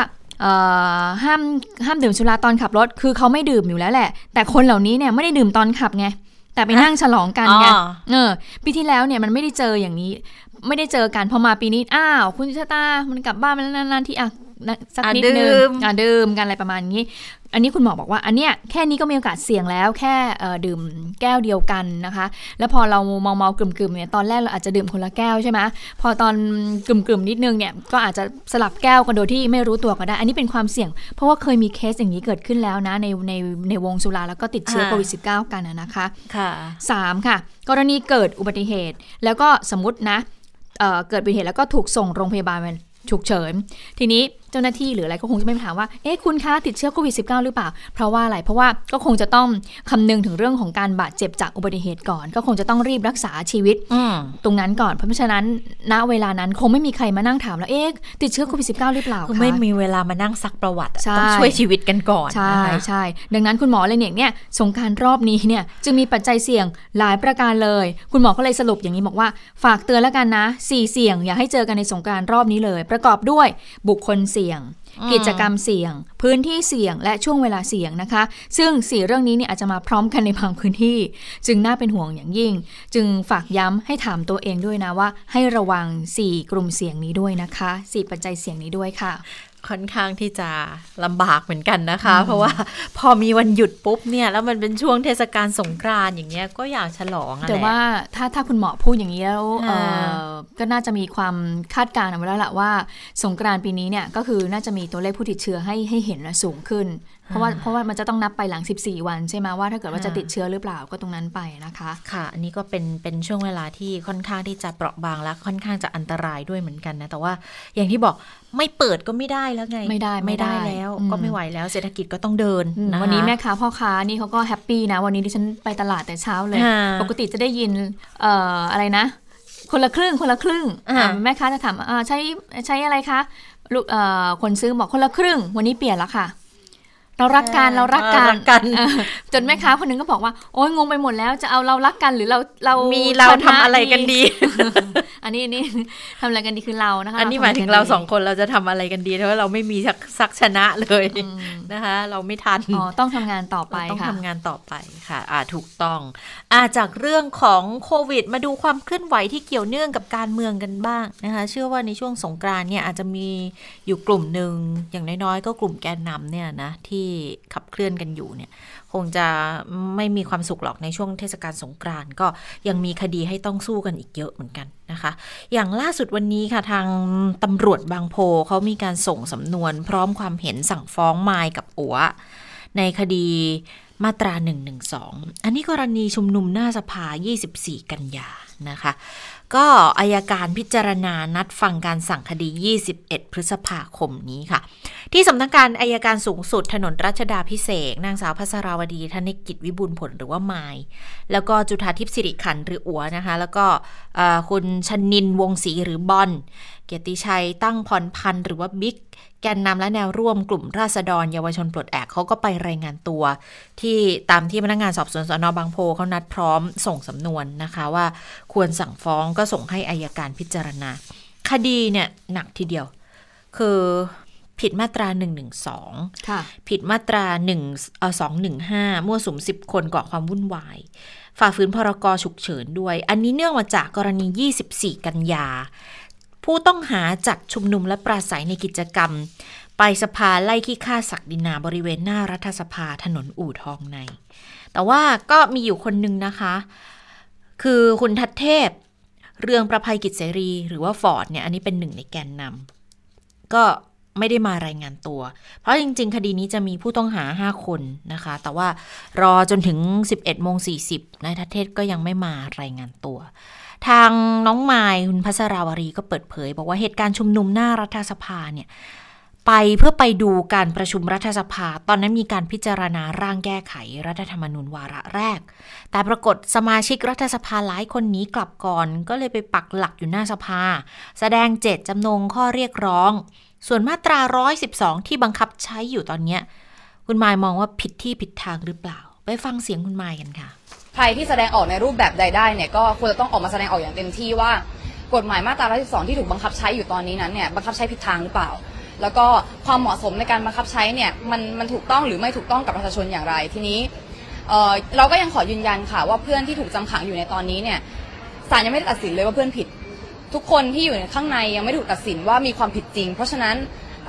ห้ามห้ามดื่มสุราตอนขับรถ คือเขาไม่ดื่มอยู่แล้วแหละ แต่คนเหล่านี้เนี่ยไม่ได้ดื่มตอนขับไง แต่ไปนั่งฉลองกันไง เออ ปีที่แล้วเนี่ยมันไม่ได้เจออย่างนี้ ไม่ได้เจอกัน พอมาปีนี้ อ้าว คุณชะตา มันกลับบ้านมาแล้วนานๆที่อะ สักนิดนึงอ่าดื่มกันอะไรประมาณนี้ อันนี้คุณหมอบอกว่า อันเนี้ยแค่นี้ก็มีโอกาสเสี่ยงแล้วแค่ดื่มแก้วเดียวกันนะคะ แล้วพอเราเมาเมากลุ่มๆเนี่ยตอนแรกเราอาจจะดื่มคนละแก้วใช่ไหมพอตอนกลุ่มๆนิดนึงเนี่ยก็อาจจะสลับแก้วกันโดยที่ไม่รู้ตัวก็ได้ อันนี้เป็นความเสี่ยง เพราะว่าเคยมีเคสอย่างนี้เกิดขึ้นแล้วนะในในในวงสุราแล้วก็ติดเชื้อโควิด -19 กันนะคะค่ะสามค่ะ กรณีเกิดอุบัติเหตุ แล้วก็สมมตินะเเกิดอุบัติเหตุแล้วก็ถูกส่งโรงพยาบาลฉุกเฉิน ทีนี้เจ้าหน้าที่หรืออะไรก็คงจะไม่ถามว่าเอ๊ะคุณคะติดเชื้อโควิด -19 หรือเปล่า เพราะว่าอะไรเพราะว่าก็คงจะต้องคำนึงถึงเรื่องของการบาดเจ็บจากอุบัติเหตุก่อน ก็คงจะต้องรีบรักษาชีวิตตรงนั้นก่อน เพราะฉะนั้นณเวลานั้นคงไม่มีใครมานั่งถามแล้วเอ๊ะติดเชื้อโควิด -19 หรือเปล่าคะไม่มีเวลามานั่งซักประวัติต้องช่วยชีวิตกันก่อนใช่ใช่ดังนั้นคุณหมอเลยเนี่ยสงการรอบนี้เนี่ยจึงมีปัจจัยเสี่ยงหลายประการเลย คุณหมอก็เลยสรุปอย่างนี้บอกว่า ฝากเตือนแล้วกันนะ4เสี่ยงอย่าให้เจอกันในสงการรอบนี้เลย ประกอบด้วยบุคคลเสี่ยง กิจกรรมเสี่ยง พื้นที่เสี่ยงและช่วงเวลาเสี่ยงนะคะ ซึ่งสี่เรื่องนี้เนี่ยอาจจะมาพร้อมกันในบางพื้นที่ จึงน่าเป็นห่วงอย่างยิ่ง จึงฝากย้ำให้ถามตัวเองด้วยนะว่า ให้ระวัง 4 กลุ่มเสี่ยงนี้ด้วยนะคะ 4 ปัจจัยเสี่ยงนี้ด้วยค่ะ ค่อนข้างที่จะลำบากเหมือนกันนะคะ เพราะว่าพอมีวันหยุดปุ๊บเนี่ยแล้วมันเป็นช่วงเทศกาลสงกรานอย่างเงี้ยก็อยากฉลองอะแต่ว่าถ้าถ้าคุณหมอพูดอย่างนี้แล้วก็น่าจะมีความคาดการณ์เอาไว้แล้วละว่า สงกรานปีนี้เนี่ยก็คือน่าจะมีตัวเลขผู้ติดเชื้อให้ให้เห็นสูงขึ้น เพราะว่าเพราะว่ามันจะต้องนับไปหลัง 14 วันใช่ไหมว่าถ้าเกิดว่าจะติดเชื้อหรือเปล่าก็ตรงนั้นไปนะคะ ค่ะ อันนี้ก็เป็นเป็นช่วงเวลาที่ค่อนข้างที่จะเปราะบางและค่อนข้างจะอันตรายด้วยเหมือนกันนะแต่ว่าอย่างที่บอกไม่เปิดก็ไม่ได้แล้วไง ไม่ได้ไม่ได้แล้ว ก็ไม่ไหวแล้วเศรษฐกิจก็ต้องเดินนะวันนี้แม่ค้าพ่อค้านี่เขาก็แฮปปี้นะ วันนี้ที่ฉันไปตลาดแต่เช้าเลย ปกติจะได้ยินเอ่ออะไรนะ คนละครึ่งคนละครึ่งแม่ค้าจะถามใช้ใช้อะไรคะลูกคนซื้อบอกคนละครึ่ง วันนี้เปลี่ยนแล้วค่ะ เรารักกันเรารักกันกัน จนแม่ค้าคนนึงก็บอกว่า โอ้ยงงไปหมดแล้วจะเอาเรารักกันหรือเราเรามีเราทำอะไรกันดี อันนี้นี่ทำอะไรกันดีคือเรานะคะ อันนี้หมายถึงเราสองคนเราจะทำอะไรกันดีเพราะเราไม่มีสักชนะเลยนะคะ เราไม่ทันอ๋อต้องทำงานต่อไปต้องทำงานต่อไปค่ะ อ่าถูกต้อง อ่าจากเรื่องของโควิด มาดูความเคลื่อนไหวที่เกี่ยวเนื่องกับการเมืองกันบ้างนะคะ เชื่อว่าในช่วงสงกรานเนี่ยอาจจะมีอยู่กลุ่มหนึ่งอย่างน้อยๆก็กลุ่มแกนนำเนี่ยนะที่ที่ขับเคลื่อนกันอยู่เนี่ย คงจะไม่มีความสุขหรอกในช่วงเทศกาลสงกรานต์ก็ยังมีคดีให้ต้องสู้กันอีกเยอะเหมือนกันนะคะ อย่างล่าสุดวันนี้ค่ะทางตำรวจบางโพเขามีการส่งสำนวน พร้อมความเห็นสั่งฟ้องไมายกับอัวในคดีมาตรา 112 อันนี้กรณีชุมนุมหน้าสภา 24 กันยานะคะ ก็อายการพิจารณานัดฟังการสั่งคดี 21 พฤษภาคมนี้ค่ะ ที่สำนักงานอายการสูงสุดถนนรัชดาพิเศษนางสาวพัสราวดีธนิกิจวิบูลผลหรือว่าไมายแล้วก็จุธาทิพย์สิริขันหรืออัวนะคะ แล้วก็คุณชนินวงศรีหรือบอลเกียรติชัยตั้งพรพันธ์หรือว่าบิ๊กแกนนำและแนวร่วมกลุ่มราษฎรเยาวชนปลดแอกเขาก็ไปรายงานตัว ที่ตามที่พนักงานสอบสวนสนบางโพเขานัดพร้อมส่งสำนวนนะคะว่าควรสั่งฟ้องก็ส่งให้อายการพิจารณา คดีเนี่ยหนักทีเดียว คือ ผิดมาตราค่ะ112 ผิดมาตรา1เอ่อ215 มั่วสุม 10 คนก่อความวุ่นวาย ฝ่าฝืนพรกฉุกเฉินด้วย อันนี้เนื่องมาจากกรณี 24 กันยา ผู้ต้องหาจัดชุมนุมและปราศัยในกิจกรรม ไปสภาไล่ขี้ข้าศักดินาบริเวณหน้ารัฐสภาถนนอู่ทองใน แต่ว่าก็มีอยู่คนหนึ่งนะคะ คือคุณทัตเทพ เรืองประภัยกิจเสรี หรือว่าฟอร์ดเนี่ย อันนี้เป็นหนึ่งในแกนนำก็ ไม่ได้มารายงานตัว เพราะจริง ๆ คดีนี้จะมีผู้ต้องหา 5 คนนะคะ แต่ว่ารอจนถึง 11โมง40นายทัตเทพก็ยังไม่มารายงานตัว ทางน้องไมายคุณพัสราวรีก็เปิดเผย บอกว่าเหตุการณ์ชุมนุมหน้ารัฐสภาเนี่ยไปเพื่อไปดูการประชุมรัฐสภา ตอนนั้นมีการพิจารณาร่างแก้ไขรัฐธรรมนูญวาระแรก แต่ปรากฏสมาชิกรัฐสภาหลายคนนี้กลับก่อน ก็เลยไปปักหลักอยู่หน้าสภา แสดงเจตจำนงข้อเรียกร้อง ส่วนมาตรา 112 ที่บังคับใช้อยู่ตอนนี้คุณมายมองว่าผิดที่ผิดทางหรือเปล่า ไปฟังเสียงคุณมายกันค่ะ ใครที่แสดงออกในรูปแบบใดได้เนี่ยก็ควรจะต้องออกมาแสดงออกอย่างเต็มที่ว่ากฎหมายมาตรา 112 ที่ถูกบังคับใช้อยู่ตอนนี้นั้นเนี่ยบังคับใช้ผิดทางหรือเปล่า แล้วก็ความเหมาะสมในการบังคับใช้เนี่ยมันมันถูกต้องหรือไม่ถูกต้องกับประชาชนอย่างไร ทีนี้เออเราก็ยังขอยืนยันค่ะว่าเพื่อนที่ถูกจำขังอยู่ในตอนนี้เนี่ยศาลยังไม่ได้ตัดสินเลยว่าเพื่อนผิด ทุกคนที่อยู่ในข้างในยังไม่ถูกตัดสินว่ามีความผิดจริง เพราะฉะนั้น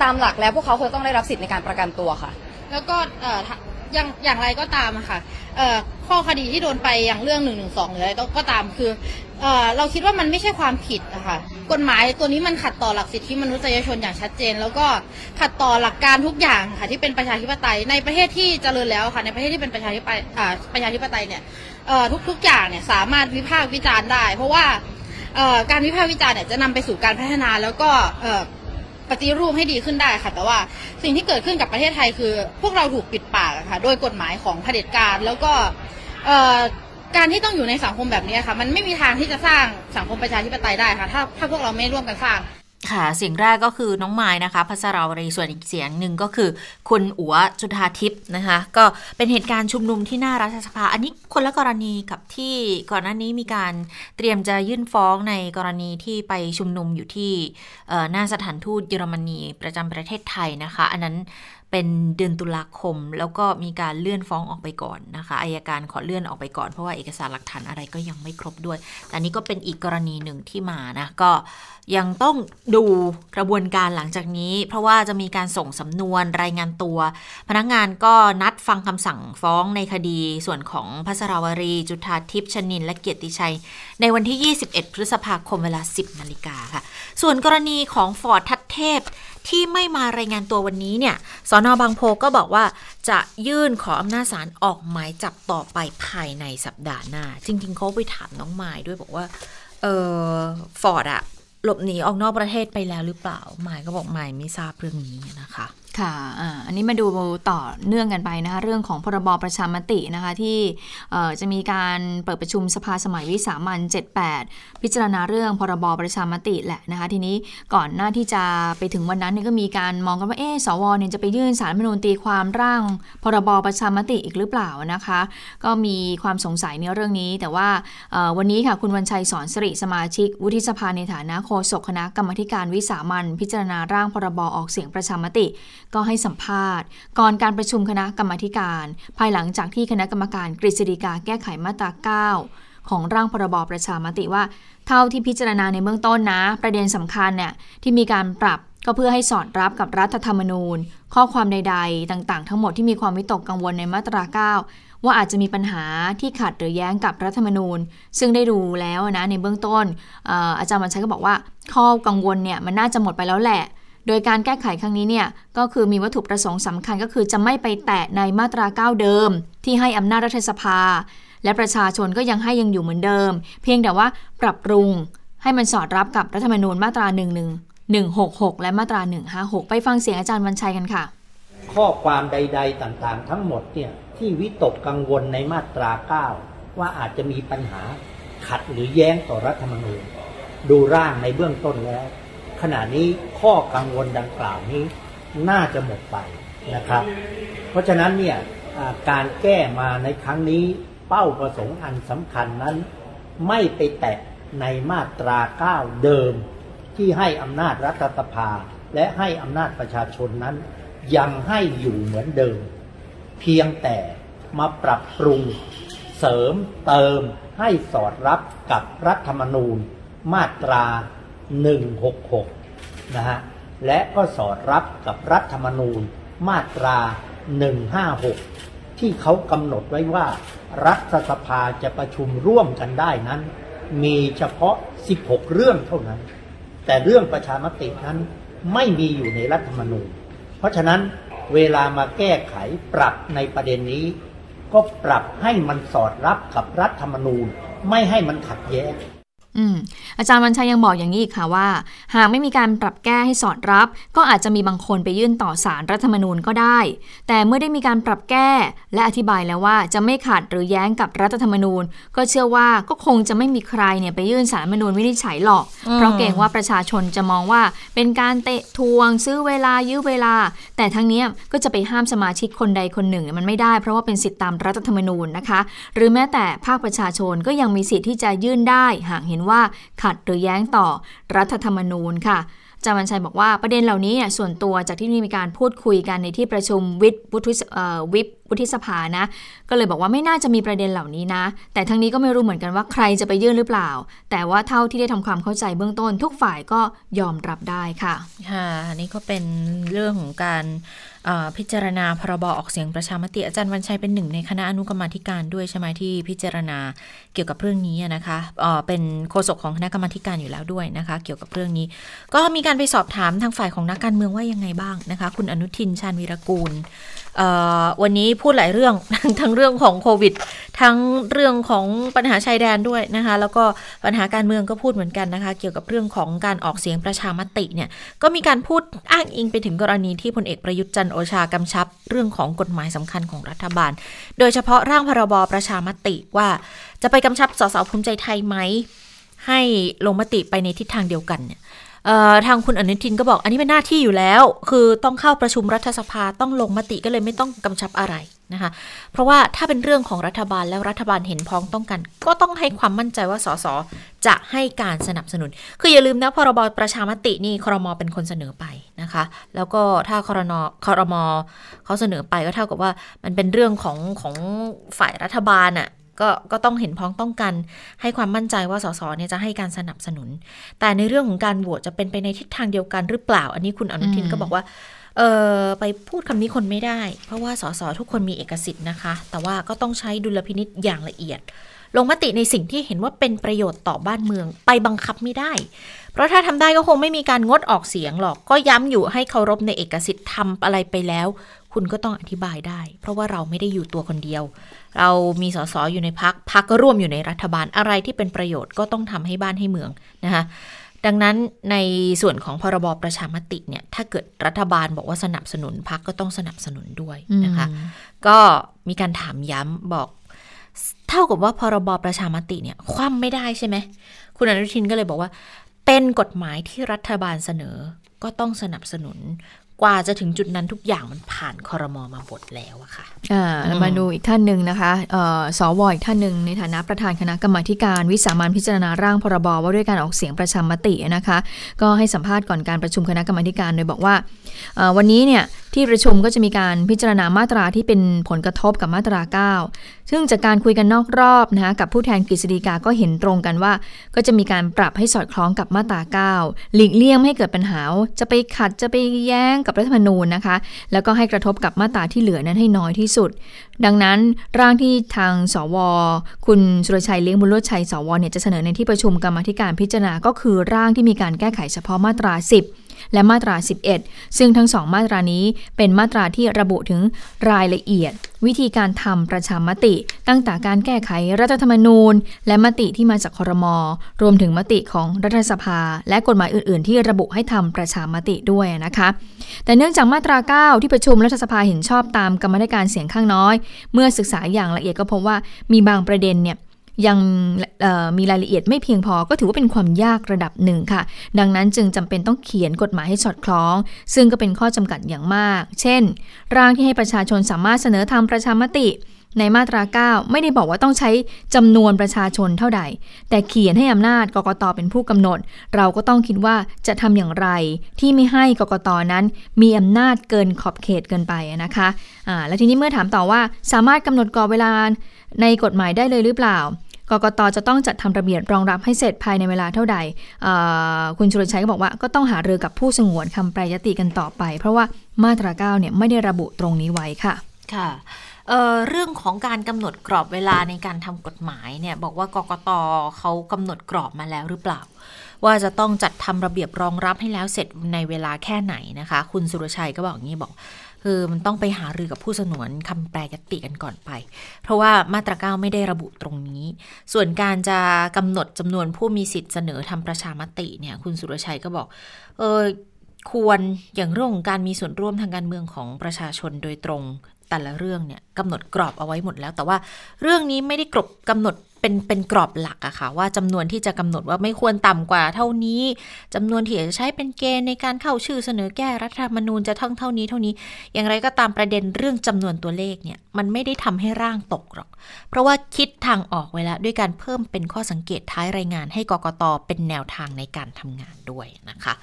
ตามหลักแล้วพวกเขาควรต้องได้รับสิทธิ์ในการประกันตัวค่ะ แล้วก็เอ่อถ้าอย่างอย่างไรก็ตามอะค่ะเอ่อข้อคดีที่โดนไปอย่างเรื่องหนึ่งหนึ่งสองหรืออะไรก็ตามคือเอ่อเราคิดว่ามันไม่ใช่ความผิดอะค่ะกฎหมายตัวนี้มันขัดต่อหลักสิทธิมนุษยชนอย่างชัดเจน แล้วก็ขัดต่อหลักการทุกอย่างค่ะที่เป็นประชาธิปไตยในประเทศที่เจริญแล้วค่ะในประเทศที่เป็นประชาธิปไตยอ่าประชาธิปไตยเนี่ยเอ่อทุกทุกอย่างเนี่ยสามารถวิพากษ์วิจารณ์ได้ เพราะว่า การวิพากษ์วิจารณ์เนี่ยจะนำไปสู่การพัฒนาแล้วก็ปฏิรูปให้ดีขึ้นได้ค่ะ แต่ว่าสิ่งที่เกิดขึ้นกับประเทศไทยคือ พวกเราถูกปิดปากค่ะ โดยกฎหมายของเผด็จการ แล้วก็การที่ต้องอยู่ในสังคมแบบนี้ค่ะ มันไม่มีทางที่จะสร้างสังคมประชาธิปไตยได้ค่ะ ถ้าถ้าพวกเราไม่ร่วมกันสร้าง ค่ะเสียงแรกก็คือน้องไม้นะคะพัสราวรีส่วนอีกเสียงหนึ่งก็คือ คุณอัวจุธาทิพย์นะคะ ก็เป็นเหตุการณ์ชุมนุมที่หน้ารัฐสภา อันนี้คนละกรณีกับที่ก่อนหน้านี้มีการเตรียมจะยื่นฟ้องในกรณีที่ไปชุมนุมอยู่ที่หน้าสถานทูตเยอรมนีประจำประเทศไทยนะคะ อันนั้น เป็นเดือนตุลาคม แล้วก็มีการเลื่อนฟ้องออกไปก่อนนะคะอายการขอเลื่อนออกไปก่อน เพราะว่าเอกสารหลักฐานอะไรก็ยังไม่ครบด้วย แต่นี้ก็เป็นอีกกรณีหนึ่งที่มานะก็ยังต้องดูกระบวนการหลังจากนี้ เพราะว่าจะมีการส่งสำนวนรายงานตัว พนักงานก็นัดฟังคำสั่งฟ้องในคดีส่วนของภัสราวลี จุฑาทิพย์ชนินทร์ และเกียรติชัย ในวันที่ 21 พฤษภาคมเวลา 10นาฬิกาค่ะ ส่วนกรณีของฟอร์ดทัตเทพ ที่ไม่มารายงานตัววันนี้เนี่ยสอนอบางโพก็บอกว่าจะยื่นขออำนาจศาลออกหมายจับต่อไปภายในสัปดาห์หน้า จริง ๆเขาไปถามน้องมายด์ด้วยบอกว่า เออฟอร์ดอะหลบหนีออกนอกประเทศไปแล้วหรือเปล่ามายด์ก็บอกมายด์ไม่ทราบเรื่องนี้นะคะ ค่ะอันนี้มาดูต่อเนื่องกันไปนะคะเรื่องของพรบประชามตินะคะที่จะมีการเปิดประชุมสภาสมัยวิสามัน78 พิจารณาเรื่องพรบประชามติแหละนะคะทีนี้ก่อนหน้าที่จะไปถึงวันนั้นเนี่ยก็มีการมองกันว่าเอ๊สวเนี่ยจะไปยื่นสารมนูญตีความร่าง พรบประชามติอีกหรือเปล่านะคะ ก็มีความสงสัยในเรื่องนี้ แต่ว่าวันนี้ค่ะคุณวันชัยสอนสิริสมาชิก วุฒิสภาในฐานะโฆษกคณะกรรมการวิสามันพิจารณาร่างพรบออกเสียงประชามติก็ให้สัมภาษณ์ ก่อนการประชุมคณะกรรมาการ ภายหลังจากที่คณะกรรมการกฤษฎีกาแก้ไขมาตรา 9 ของร่างพรบประชามติว่า เท่าที่พิจารณาในเบื้องต้นนะ ประเด็นสำคัญเนี่ยที่มีการปรับก็เพื่อให้สอดรับกับรัฐธรรมนูญ ข้อความใด ๆ ต่างๆ ทั้งหมดที่มีความวิตกกังวลในมาตรา 9 ว่าอาจจะมีปัญหาที่ขัดหรือแย้งกับรัฐธรรมนูญ ซึ่งได้ดูแล้วนะในเบื้องต้น อาจารย์วันชัยก็บอกว่า ข้อกังวลเนี่ยมันน่าจะหมดไปแล้วแหละ โดยการแก้ไขครั้งนี้เนี่ยก็คือมีวัตถุประสงค์สำคัญก็คือจะไม่ไปแตะในมาตรา 9 เดิม ที่ให้อำนาจรัฐสภา และประชาชนก็ยังให้ยังอยู่เหมือนเดิม เพียงแต่ว่าปรับปรุงให้มันสอดรับกับรัฐธรรมนูญมาตรา 11 166 และมาตรา 156 ไปฟังเสียงอาจารย์วันชัยกันค่ะ ข้อความใด ๆ ต่างๆ ทั้งหมดเนี่ยที่วิตกกังวลในมาตรา 9 ว่าอาจจะมีปัญหาขัดหรือแย้งต่อรัฐธรรมนูญ ดูร่างในเบื้องต้นแล้ว ขณะนี้ข้อกังวลดังกล่าวนี้น่าจะหมดไปนะครับ เพราะฉะนั้นเนี่ยการแก้มาในครั้งนี้เป้าประสงค์อันสำคัญนั้น ไม่ไปแตะในมาตรา 9 เดิม ที่ให้อำนาจรัฐสภา และให้อำนาจประชาชนนั้น ยังให้อยู่เหมือนเดิม เพียงแต่มาปรับปรุงเสริมเติมให้สอดรับกับรัฐธรรมนูญ มาตรา 166 นะฮะ และก็สอดรับกับรัฐธรรมนูญมาตรา 156 ที่เขากำหนดไว้ว่า รัฐสภาจะประชุมร่วมกันได้นั้น มีเฉพาะ 16 เรื่องเท่านั้น แต่เรื่องประชามตินั้นไม่มีอยู่ในรัฐธรรมนูญ เพราะฉะนั้นเวลามาแก้ไขปรับในประเด็นนี้ ก็ปรับให้มันสอดรับกับรัฐธรรมนูญ ไม่ให้มันขัดแย้ง อืมอาจารย์วันชัยยังบอกอย่างนี้อีกค่ะว่า หากไม่มีการปรับแก้ให้สอดรับ ก็อาจจะมีบางคนไปยื่นต่อสารรัฐธรรมนูญก็ได้ แต่เมื่อได้มีการปรับแก้และอธิบายแล้วว่าจะไม่ขัดหรือแย้งกับรัฐธรรมนูญ ก็เชื่อว่าก็คงจะไม่มีใครเนี่ยไปยื่นสารรัฐธรรมนูญวินิจฉัยหรอก เพราะเกรงว่าประชาชนจะมองว่าเป็นการเตะทวง ซื้อเวลายื้อเวลา แต่ทั้งเนี้ยก็จะไปห้ามสมาชิกคนใดคนหนึ่งเนี่ยมันไม่ได้ เพราะว่าเป็นสิทธิตามรัฐธรรมนูญนะคะ หรือแม้แต่ภาคประชาชนก็ยังมีสิทธิ์ที่จะยื่นได้หากเห็นว่าขัดหรือแย้งต่อรัฐธรรมนูญค่ะจามันชัยบอกว่าประเด็นเหล่านี้เนี่ยส่วนตัวจากที่มีการพูดคุยกันในที่ประชุมวิปวุฒิวิป วุฒิสภานะ ก็เลยบอกว่าไม่น่าจะมีประเด็นเหล่านี้นะ แต่ทั้งนี้ก็ไม่รู้เหมือนกันว่าใครจะไปยื่นหรือเปล่า แต่ว่าเท่าที่ได้ทำความเข้าใจเบื้องต้น ทุกฝ่ายก็ยอมรับได้ค่ะค่ะนี่ก็เป็นเรื่องของการพิจารณาพรบออกเสียงประชามติอาจารย์วันชัยเป็นหนึ่งในคณะอนุกรรมาธิการด้วยใช่ไหมที่พิจารณาเกี่ยวกับเรื่องนี้นะคะเป็นโฆษกของคณะกรรมาธิการอยู่แล้วด้วยนะคะ เกี่ยวกับเรื่องนี้ ก็มีการไปสอบถามทางฝ่ายของนักการเมืองว่ายังไงบ้างนะคะ คุณอนุทินชาญวีรกูล วันนี้พูดหลายเรื่องทั้งเรื่องของโควิด ทั้งเรื่องของปัญหาชายแดนด้วยนะคะ แล้วก็ปัญหาการเมืองก็พูดเหมือนกันนะคะ เกี่ยวกับเรื่องของการออกเสียงประชามติเนี่ย ก็มีการพูดอ้างอิงไปถึงกรณีที่พลเอกประยุทธ์จันทร์โอชากำชับ เรื่องของกฎหมายสำคัญของรัฐบาล โดยเฉพาะร่างพรบประชามติว่าจะไปกำชับสสภูมิใจไทยไหมให้ลงมติไปในทิศทางเดียวกันเนี่ย ทางคุณอนุทินก็บอกอันนี้เป็นหน้าที่อยู่แล้ว คือต้องเข้าประชุมรัฐสภาต้องลงมติก็เลยไม่ต้องกำชับอะไรนะคะ เพราะว่าถ้าเป็นเรื่องของรัฐบาลแล้วรัฐบาลเห็นพ้องต้องกัน ก็ต้องให้ความมั่นใจว่าสสจะให้การสนับสนุน คืออย่าลืมนะพรบประชามตินี่ครมเป็นคนเสนอไปนะคะ แล้วก็ถ้าครนครมเขาเสนอไปก็เท่ากับว่ามันเป็นเรื่องของของฝ่ายรัฐบาลอะ่ะ ก็ก็ต้องเห็นพ้องต้องกัน ให้ความมั่นใจว่าสสเนี่ยจะให้การสนับสนุน แต่ในเรื่องของการโหวตจะเป็นไปในทิศทางเดียวกันหรือเปล่า อันนี้คุณอนุทินก็บอกว่าเออไปพูดคำนี้คนไม่ได้ เพราะว่าสสทุกคนมีเอกสิทธิ์นะคะ แต่ว่าก็ต้องใช้ดุลพินิษอย่างละเอียด ลงมติในสิ่งที่เห็นว่าเป็นประโยชน์ต่อบ้านเมือง ไปบังคับไม่ได้ เพราะถ้าทำได้ก็คงไม่มีการงดออกเสียงหรอก ก็ย้ำอยู่ให้เคารพในเอกสิทธิ์ทำอะไรไปแล้ว คุณก็ต้องอธิบายได้ เพราะว่าเราไม่ได้อยู่ตัวคนเดียว เรามีสสอยู่ในพักพักก็ร่วมอยู่ในรัฐบาลอะไรที่เป็นประโยชน์ก็ต้องทำให้บ้านให้เมืองนะคะดังนั้นในส่วนของพรบประชามติเนี่ยถ้าเกิดรัฐบาลบอกว่าสนับสนุนพักก็ต้องสนับสนุนด้วยนะคะ ก็มีการถามย้ำบอกเท่ากับว่าพรบประชามติเนี่ยคว่ำไม่ได้ใช่ไหมคุณอนุทินก็เลยบอกว่า เป็นกฎหมายที่รัฐบาลเสนอก็ต้องสนับสนุน กว่าจะถึงจุดนั้นทุกอย่างมันผ่านคอรมอมาหมดแล้วอะค่ะอ่าแล้วมาดูอีกท่านหนึ่งนะคะเอ่อสวอีกท่านหนึ่งในฐานะประธานคณะกรรมาธิการวิสามันพิจารณาร่างพรบว่าด้วยการออกเสียงประชามตินะคะ ก็ให้สัมภาษณ์ก่อนการประชุมคณะกรรมาธิการโดยบอกว่าเอ่อ วันนี้เนี่ยที่ประชุมก็จะมีการพิจารณามาตราที่เป็นผลกระทบกับมาตรา 9 ซึ่งจากการคุยกันนอกรอบนะคะกับผู้แทนกฤษฎีกาก็เห็นตรงกันว่า ก็จะมีการปรับให้สอดคล้องกับมาตรา 9 หลีกเลี่ยงไม่ให้เกิดปัญหา จะไปขัดจะไปแย้งกับรัฐธรรมนูญนะคะ แล้วก็ให้กระทบกับมาตราที่เหลือนั้นให้น้อยที่สุด ดังนั้นร่างที่ทางสว คุณสุรชัยเลี้ยงบุญโลดชัยสวเนี่ยจะเสนอในที่ประชุมกรรมธิการพิจารณาก็คือร่างที่มีการแก้ไขเฉพาะมาตรา 10 และมาตรา 11 ซึ่งทั้งสองมาตรานี้เป็นมาตราที่ระบุถึงรายละเอียด วิธีการทำประชามติ ตั้งแต่การแก้ไขรัฐธรรมนูญ และมติที่มาจากคอรมอรวมถึงมติของรัฐสภา และกฎหมายอื่น ๆ ที่ระบุให้ทำประชามติด้วยนะคะ แต่เนื่องจากมาตรา 9 ที่ประชุมรัฐสภาเห็นชอบตามกรรมธิการเสียงข้างน้อยเมื่อศึกษาอย่างละเอียดก็พบว่ามีบางประเด็นเนี่ยยังมีรายละเอียดไม่เพียงพอก็ถือว่าเป็นความยากระดับหนึ่งค่ะ ดังนั้นจึงจำเป็นต้องเขียนกฎหมายให้สอดคล้อง ซึ่งก็เป็นข้อจำกัดอย่างมาก เช่น ร่างที่ให้ประชาชนสามารถเสนอทำประชามติ ในมาตรา 9 ไม่ได้บอกว่าต้องใช้จำนวนประชาชนเท่าใด แต่เขียนให้อำนาจกกตเป็นผู้กำหนด เราก็ต้องคิดว่าจะทำอย่างไรที่ไม่ให้กกตนั้น มีอำนาจเกินขอบเขตเกินไปนะคะอ่าและทีนี้เมื่อถามต่อว่าสามารถกำหนดกรอบเวลาในกฎหมายได้เลยหรือเปล่ากกตจะต้องจัดทำระเบียบรองรับให้เสร็จภายในเวลาเท่าใด คุณชุรชัยก็บอกว่าก็ต้องหาเรือกับผู้สงวนคำแปรยติกันต่อไป เพราะว่ามาตราเก้าเนี่ยไม่ได้ระบุตรงนี้ไว้ค่ะ ค่ะ เเรื่องของการกำหนดกรอบเวลาในการทำกฎหมายเนี่ยบอกว่ากกตเขากำหนดกรอบมาแล้วหรือเปล่า ว่าจะต้องจัดทำระเบียบรองรับให้แล้วเสร็จในเวลาแค่ไหนนะคะ คุณสุรชัยก็บอกอย่างนี้บอกคือมันต้องไปหารือกับผู้สนวนคำแปลยติกันก่อนไป เพราะว่ามาตราเก้าไม่ได้ระบุตรงนี้ ส่วนการจะกำหนดจำนวนผู้มีสิทธิ์เสนอทำประชามติเนี่ยคุณสุรชัยก็บอกเออควรอย่างเรื่องของการมีส่วนร่วมทางการเมืองของประชาชนโดยตรง แต่ละเรื่องเนี่ยกำหนดกรอบเอาไว้หมดแล้ว แต่ว่าเรื่องนี้ไม่ได้กรบกำหนด เป็นเป็นกรอบหลักอะค่ะ ว่าจำนวนที่จะกำหนดว่าไม่ควรต่ำกว่า เท่านี้จำนวนที่จะใช้เป็นเกณฑ์ในการเข้าชื่อเสนอแก้รัฐธรรมนูญจะทั้งเท่านี้เท่านี้ อย่างไรก็ตามประเด็นเรื่องจำนวนตัวเลขเนี่ยมันไม่ได้ทำให้ร่างตกหรอก เพราะว่าคิดทางออกไว้แล้วด้วยการเพิ่มเป็นข้อสังเกตท้ายรายงาน ให้กกตเป็นแนวทางในการทำงานด้วยนะคะ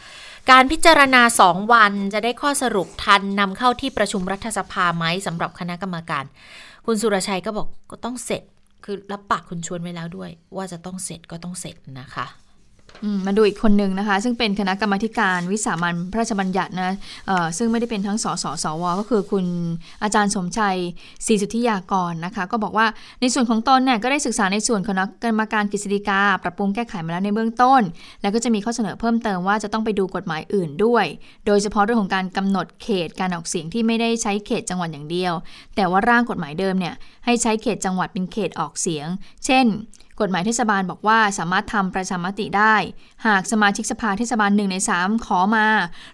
การพิจารณา 2 วันจะได้ข้อสรุปทันนำเข้าที่ประชุมรัฐสภาไหมสำหรับคณะกรรมการ คุณสุรชัยก็บอกก็ต้องเสร็จ คือรับปากคุณชวนไว้แล้วด้วย ว่าจะต้องเสร็จก็ต้องเสร็จนะคะ มาดูอีกคนหนึ่งนะคะ ซึ่งเป็นคณะกรรมการวิสามันพระราชบัญญัตินะซึ่งไม่ได้เป็นทั้งสสสว ก็คือคุณอาจารย์สมชัยศรีสุทธิยากรนะคะ ก็บอกว่าในส่วนของตนเนี่ยก็ได้ศึกษาในส่วนคณะกรรมการกฤษฎีกา ปรับปรุงแก้ไขมาแล้วในเบื้องต้น แล้วก็จะมีข้อเสนอเพิ่มเติมว่าจะต้องไปดูกฎหมายอื่นด้วย โดยเฉพาะเรื่องของการกำหนดเขตการออกเสียงที่ไม่ได้ใช้เขตจังหวัดอย่างเดียว แต่ว่าร่างกฎหมายเดิมเนี่ยให้ใช้เขตจังหวัดเป็นเขตออกเสียง เช่น กฎหมายเทศบาลบอกว่าสามารถทำประชามติได้ หากสมาชิกสภาเทศบาลหนึ่งใน 3 ขอมา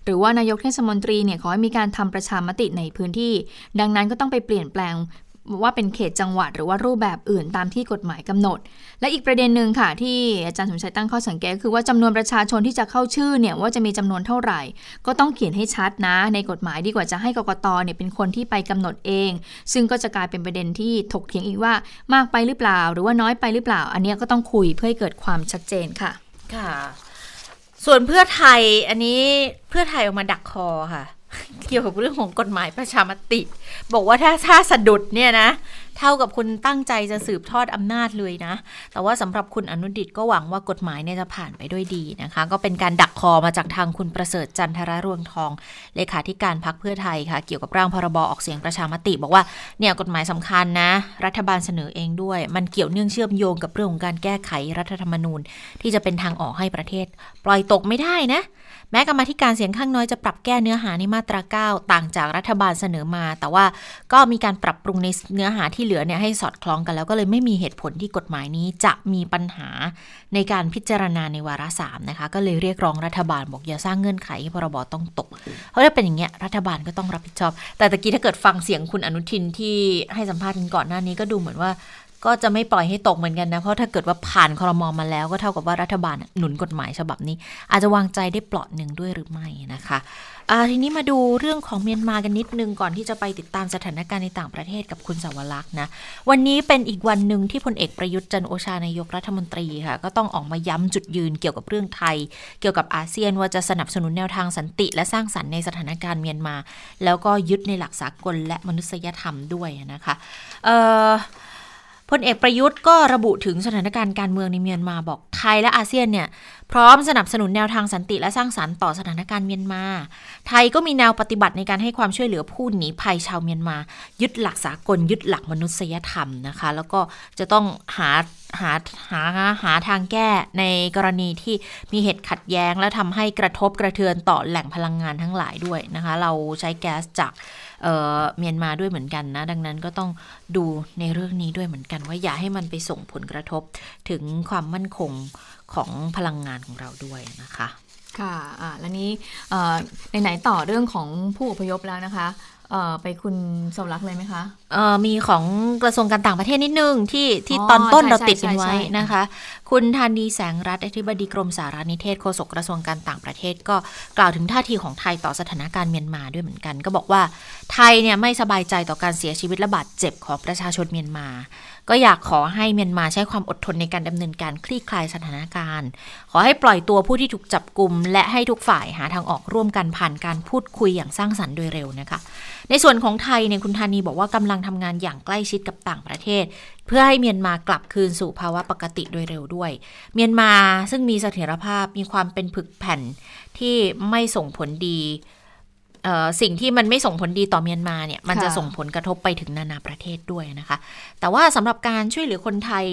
หรือว่านายกเทศมนตรีเนี่ยขอให้มีการทำประชามติในพื้นที่ ดังนั้นก็ต้องไปเปลี่ยนแปลง ว่าเป็นเขตจังหวัดหรือว่ารูปแบบอื่นตามที่กฎหมายกำหนด และอีกประเด็นหนึ่งค่ะ ที่อาจารย์สมชัยตั้งข้อสังเกตคือว่าจำนวนประชาชนที่จะเข้าชื่อเนี่ยว่าจะมีจำนวนเท่าไหร่ ก็ต้องเขียนให้ชัดนะ ในกฎหมายดีกว่าจะให้กกตเนี่ยเป็นคนที่ไปกำหนดเอง ซึ่งก็จะกลายเป็นประเด็นที่ถกเถียงอีกว่ามากไปหรือเปล่า หรือว่าน้อยไปหรือเปล่า อันนี้ก็ต้องคุยเพื่อให้เกิดความชัดเจนค่ะ ค่ะ ส่วนเพื่อไทยอันนี้เพื่อไทยออกมาดักคอค่ะ เกี่ยวกับเรื่องของกฎหมายประชามติ บอกว่าถ้าถ้าสะดุดเนี่ยนะ เท่ากับคุณตั้งใจจะสืบทอดอำนาจเลยนะ แต่ว่าสำหรับคุณอนุดิตก็หวังว่ากฎหมายเนี่ยจะผ่านไปด้วยดีนะคะ ก็เป็นการดักคอมาจากทางคุณประเสริฐจันทรรวงทอง เลขาธิการพักเพื่อไทยค่ะ เกี่ยวกับร่างพรบออกเสียงประชามติ บอกว่าเนี่ยกฎหมายสำคัญนะ รัฐบาลเสนอเองด้วย มันเกี่ยวเนื่องเชื่อมโยงกับเรื่องของการแก้ไขรัฐธรรมนูญ ที่จะเป็นทางออกให้ประเทศ ปล่อยตกไม่ได้นะ แม้กรรมธิการเสียงข้างน้อยจะปรับแก้เนื้อหาในมาตรา 9 ต่างจากรัฐบาลเสนอมา แต่ว่าก็มีการปรับปรุงในเนื้อหาที่เหลือเนี่ยให้สอดคล้องกันแล้วก็เลยไม่มีเหตุผลที่กฎหมายนี้จะมีปัญหาในการพิจารณาในวาระสามนะคะ ก็เลยเรียกร้องรัฐบาลบอกอย่าสร้างเงื่อนไขให้พรบต้องตก เพราะถ้าเป็นอย่างเงี้ยรัฐบาลก็ต้องรับผิดชอบ แต่ตะกี้ถ้าเกิดฟังเสียงคุณอนุทินที่ให้สัมภาษณ์กันก่อนหน้านี้ก็ดูเหมือนว่า ก็จะไม่ปล่อยให้ตกเหมือนกันนะ เพราะถ้าเกิดว่าผ่านคอรมอมาแล้วก็เท่ากับว่ารัฐบาลหนุนกฎหมายฉบับนี้ อาจจะวางใจได้เปลาะหนึ่งด้วยหรือไม่นะคะทีนี้มาดูเรื่องของเมียนมากันนิดนึงก่อนที่จะไปติดตามสถานการณ์ในต่างประเทศกับคุณสาวรักษ์นะ วันนี้เป็นอีกวันหนึ่งที่พลเอกประยุทธ์จันโอชานายกรัฐมนตรีค่ะ ก็ต้องออกมาย้ำจุดยืนเกี่ยวกับเรื่องไทย เกี่ยวกับอาเซียนว่าจะสนับสนุนแนวทางสันติ และสร้างสรรค์ในสถานการณ์เมียนมา แล้วก็ยึดในหลักสากลและมนุษยธรรมด้วยนะคะ เอ่อ พลเอกประยุทธ์ก็ระบุถึงสถานการณ์การเมืองในเมียนมาบอกไทยและอาเซียนเนี่ยพร้อมสนับสนุนแนวทางสันติและสร้างสรรค์ต่อสถานการณ์เมียนมา ไทยก็มีแนวปฏิบัติในการให้ความช่วยเหลือผู้หนีภัยชาวเมียนมา ยึดหลักสากลยึดหลักมนุษยธรรมนะคะ แล้วก็จะต้องหาหาหาหาทางแก้ในกรณีที่มีเหตุขัดแย้ง และทำให้กระทบกระเทือนต่อแหล่งพลังงานทั้งหลายด้วยนะคะ เราใช้แก๊สจาก เมียนมาด้วยเหมือนกันนะ ดังนั้นก็ต้องดูในเรื่องนี้ด้วยเหมือนกัน ว่าอย่าให้มันไปส่งผลกระทบถึงความมั่นคงของพลังงานของเราด้วยนะคะค่ะ อ่า แล้วนี้ในไหนต่อเรื่องของผู้อพยพแล้วนะคะ ไปคุณสมรักเลยไหมคะเอ่อมีของกระทรวงการต่างประเทศนิดนึงที่ที่อ๋อตอนต้นใช่เราใช่ติดกันใช่ไว้ใช่นะคะ คุณธานีแสงรัฐอธิบดีกรมสารนิเทศโฆษกกระทรวงการต่างประเทศ ก็กล่าวถึงท่าทีของไทยต่อสถานการณ์เมียนมาด้วยเหมือนกัน ก็บอกว่าไทยเนี่ยไม่สบายใจต่อการเสียชีวิตและบาดเจ็บของประชาชนเมียนมา ก็อยากขอให้เมียนมาใช้ความอดทนในการดำเนินการคลี่คลายสถานการณ์ ขอให้ปล่อยตัวผู้ที่ถูกจับกลุมและให้ทุกฝ่ายหาทางออกร่วมกันผ่านการพูดคุยอย่างสร้างสรรค์โดยเร็วนะคะ ในส่วนของไทยเนี่ยคุณธานีบอกว่ากำลังทำงานอย่างใกล้ชิดกับต่างประเทศ เพื่อให้เมียนมากลับคืนสู่ภาวะปกติโดยเร็วด้วย เมียนมาซึ่งมีเสถียรภาพมีความเป็นผึกแผ่นที่ไม่ส่งผลดี สิ่งที่มันไม่ส่งผลดีต่อเมียนมาเนี่ยมันจะค่ะส่งผลกระทบไปถึงนานาประเทศด้วยนะคะ แต่ว่าสำหรับการช่วยเหลือคนไทย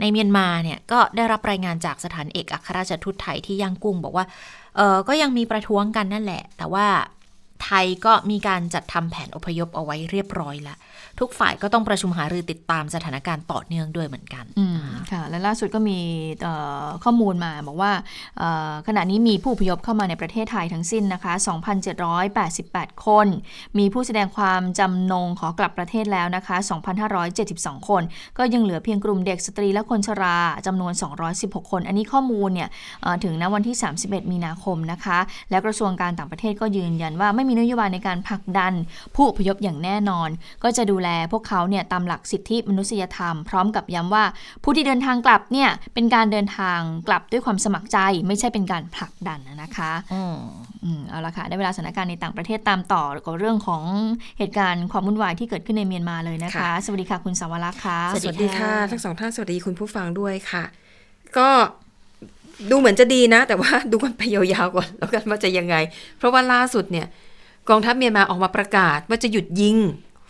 ในเมียนมาเนี่ยก็ได้รับรายงานจากสถานเอกอัครราชทูตไทยที่ย่างกุ้ง บอกว่าเออก็ยังมีประท้วงกันนั่นแหละ แต่ว่าไทยก็มีการจัดทำแผนอพยพเอาไว้เรียบร้อยแล้ว ทุกฝ่ายก็ต้องประชุมหารือติดตามสถานการณ์ต่อเนื่องด้วยเหมือนกันค่ะและล่าสุดก็มีข้อมูลมาบอกว่าขณะนี้มีผู้พยพเข้ามาในประเทศไทยทั้งสิ้นนะคะ 2,788 คน มีผู้แสดงความจำนงขอกลับประเทศแล้วนะคะ 2,572 คน ก็ยังเหลือเพียงกลุ่มเด็กสตรีและคนชราจำนวน 216 คน อันนี้ข้อมูลเนี่ยถึงณวันที่ 31 มีนาคมนะคะ และกระทรวงการต่างประเทศก็ยืนยันว่าไม่มีนโยบายในการผลักดันผู้พยพอย่างแน่นอน ก็จะดูแลพวกเขาเนี่ยตามหลักสิทธิมนุษยธรรม พร้อมกับย้ำว่า ผู้ที่เดินทางกลับเนี่ยเป็นการเดินทางกลับด้วยความสมัครใจ ไม่ใช่เป็นการผลักดันนะคะอืมอืมเอาละค่ะได้เวลาสถานการณ์ในต่างประเทศตามต่อกับเรื่องของเหตุการณ์ความวุ่นวายที่เกิดขึ้นในเมียนมาเลยนะคะค่ะสวัสดีค่ะคุณสาวรักษ์ค่ะสวัสสดีวัสดีค่ะค่ะทั้งสองท่านสวัสดีคุณผู้ฟังด้วยค่ะ ก็ดูเหมือนจะดีนะ แต่ว่าดูกันไปยาวๆก่อนแล้วกันว่าจะยังไง เพราะว่าล่าสุดเนี่ยกองทัพเมียนมาออกมาประกาศว่าจะหยุดยิง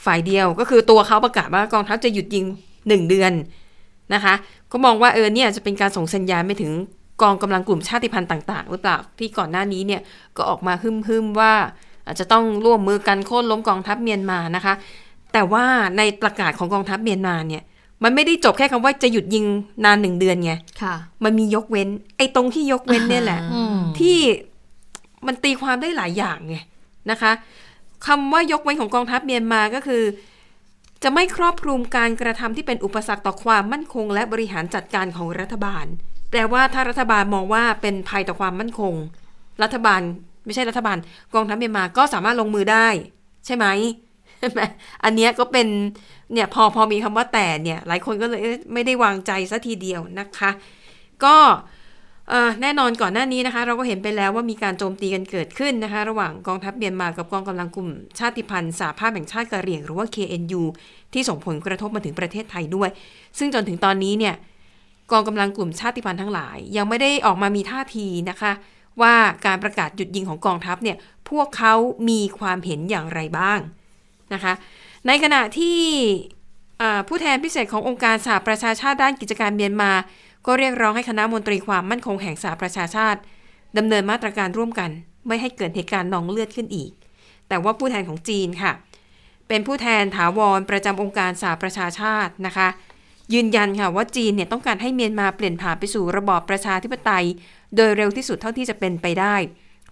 ฝ่ายเดียวก็คือตัวเขาประกาศว่ากองทัพจะหยุดยิงหนึ่งเดือนนะคะ ก็มองว่าเออเนี่ยจะเป็นการส่งสัญญาณไปถึงกองกำลังกลุ่มชาติพันธุ์ต่าง ๆ หรือเปล่าที่ก่อนหน้านี้เนี่ยก็ออกมาฮึ่มๆว่า อาจจะต้องร่วมมือกันโค่นล้มกองทัพเมียนมานะคะ แต่ว่าในประกาศของกองทัพเมียนมาเนี่ยมันไม่ได้จบแค่คำว่าจะหยุดยิงนานหนึ่งเดือนไงค่ะมันมียกเว้น ไอ้ตรงที่ยกเว้นเนี่ยแหละอืมที่มันตีความได้หลายอย่างไงนะคะ คำว่ายกเว้นของกองทัพเมียนมาก็คือ จะไม่ครอบคลุมการกระทำที่เป็นอุปสรรคต่อความมั่นคง และบริหารจัดการของรัฐบาล แปลว่าถ้ารัฐบาลมองว่าเป็นภัยต่อความมั่นคง รัฐบาลไม่ใช่รัฐบาล กองทัพเมียนมาก็สามารถลงมือได้ ใช่ไหมอันนี้ก็เป็นเนี่ยพอพอมีคำว่าแต่เนี่ย หลายคนก็เลยไม่ได้วางใจซะทีเดียวนะคะ ก็ แน่นอนก่อนหน้านี้นะคะ เราก็เห็นไปแล้วว่ามีการโจมตีกันเกิดขึ้นนะคะ ระหว่างกองทัพเมียนมากับกองกำลังกลุ่มชาติพันธุ์สหภาพแห่งชาติกะเหรี่ยงหรือว่า KNU ที่ส่งผลกระทบมาถึงประเทศไทยด้วย ซึ่งจนถึงตอนนี้เนี่ยกองกำลังกลุ่มชาติพันธุ์ทั้งหลาย ยังไม่ได้ออกมามีท่าทีนะคะ ว่าการประกาศหยุดยิงของกองทัพเนี่ยพวกเขามีความเห็นอย่างไรบ้างนะคะ ในขณะที่ผู้แทนพิเศษขององค์การสหประชาชาติด้านกิจการเมียนมา ก็เรียกร้องให้คณะมนตรีความมั่นคงแห่งสหประชาชาติดำเนินมาตรการร่วมกัน ไม่ให้เกิดเหตุการณ์นองเลือดขึ้นอีก แต่ว่าผู้แทนของจีนค่ะ เป็นผู้แทนถาวรประจำองค์การสหประชาชาตินะคะ ยืนยันค่ะว่าจีนเนี่ยต้องการให้เมียนมาเปลี่ยนผ่านไปสู่ระบอบประชาธิปไตย โดยเร็วที่สุดเท่าที่จะเป็นไปได้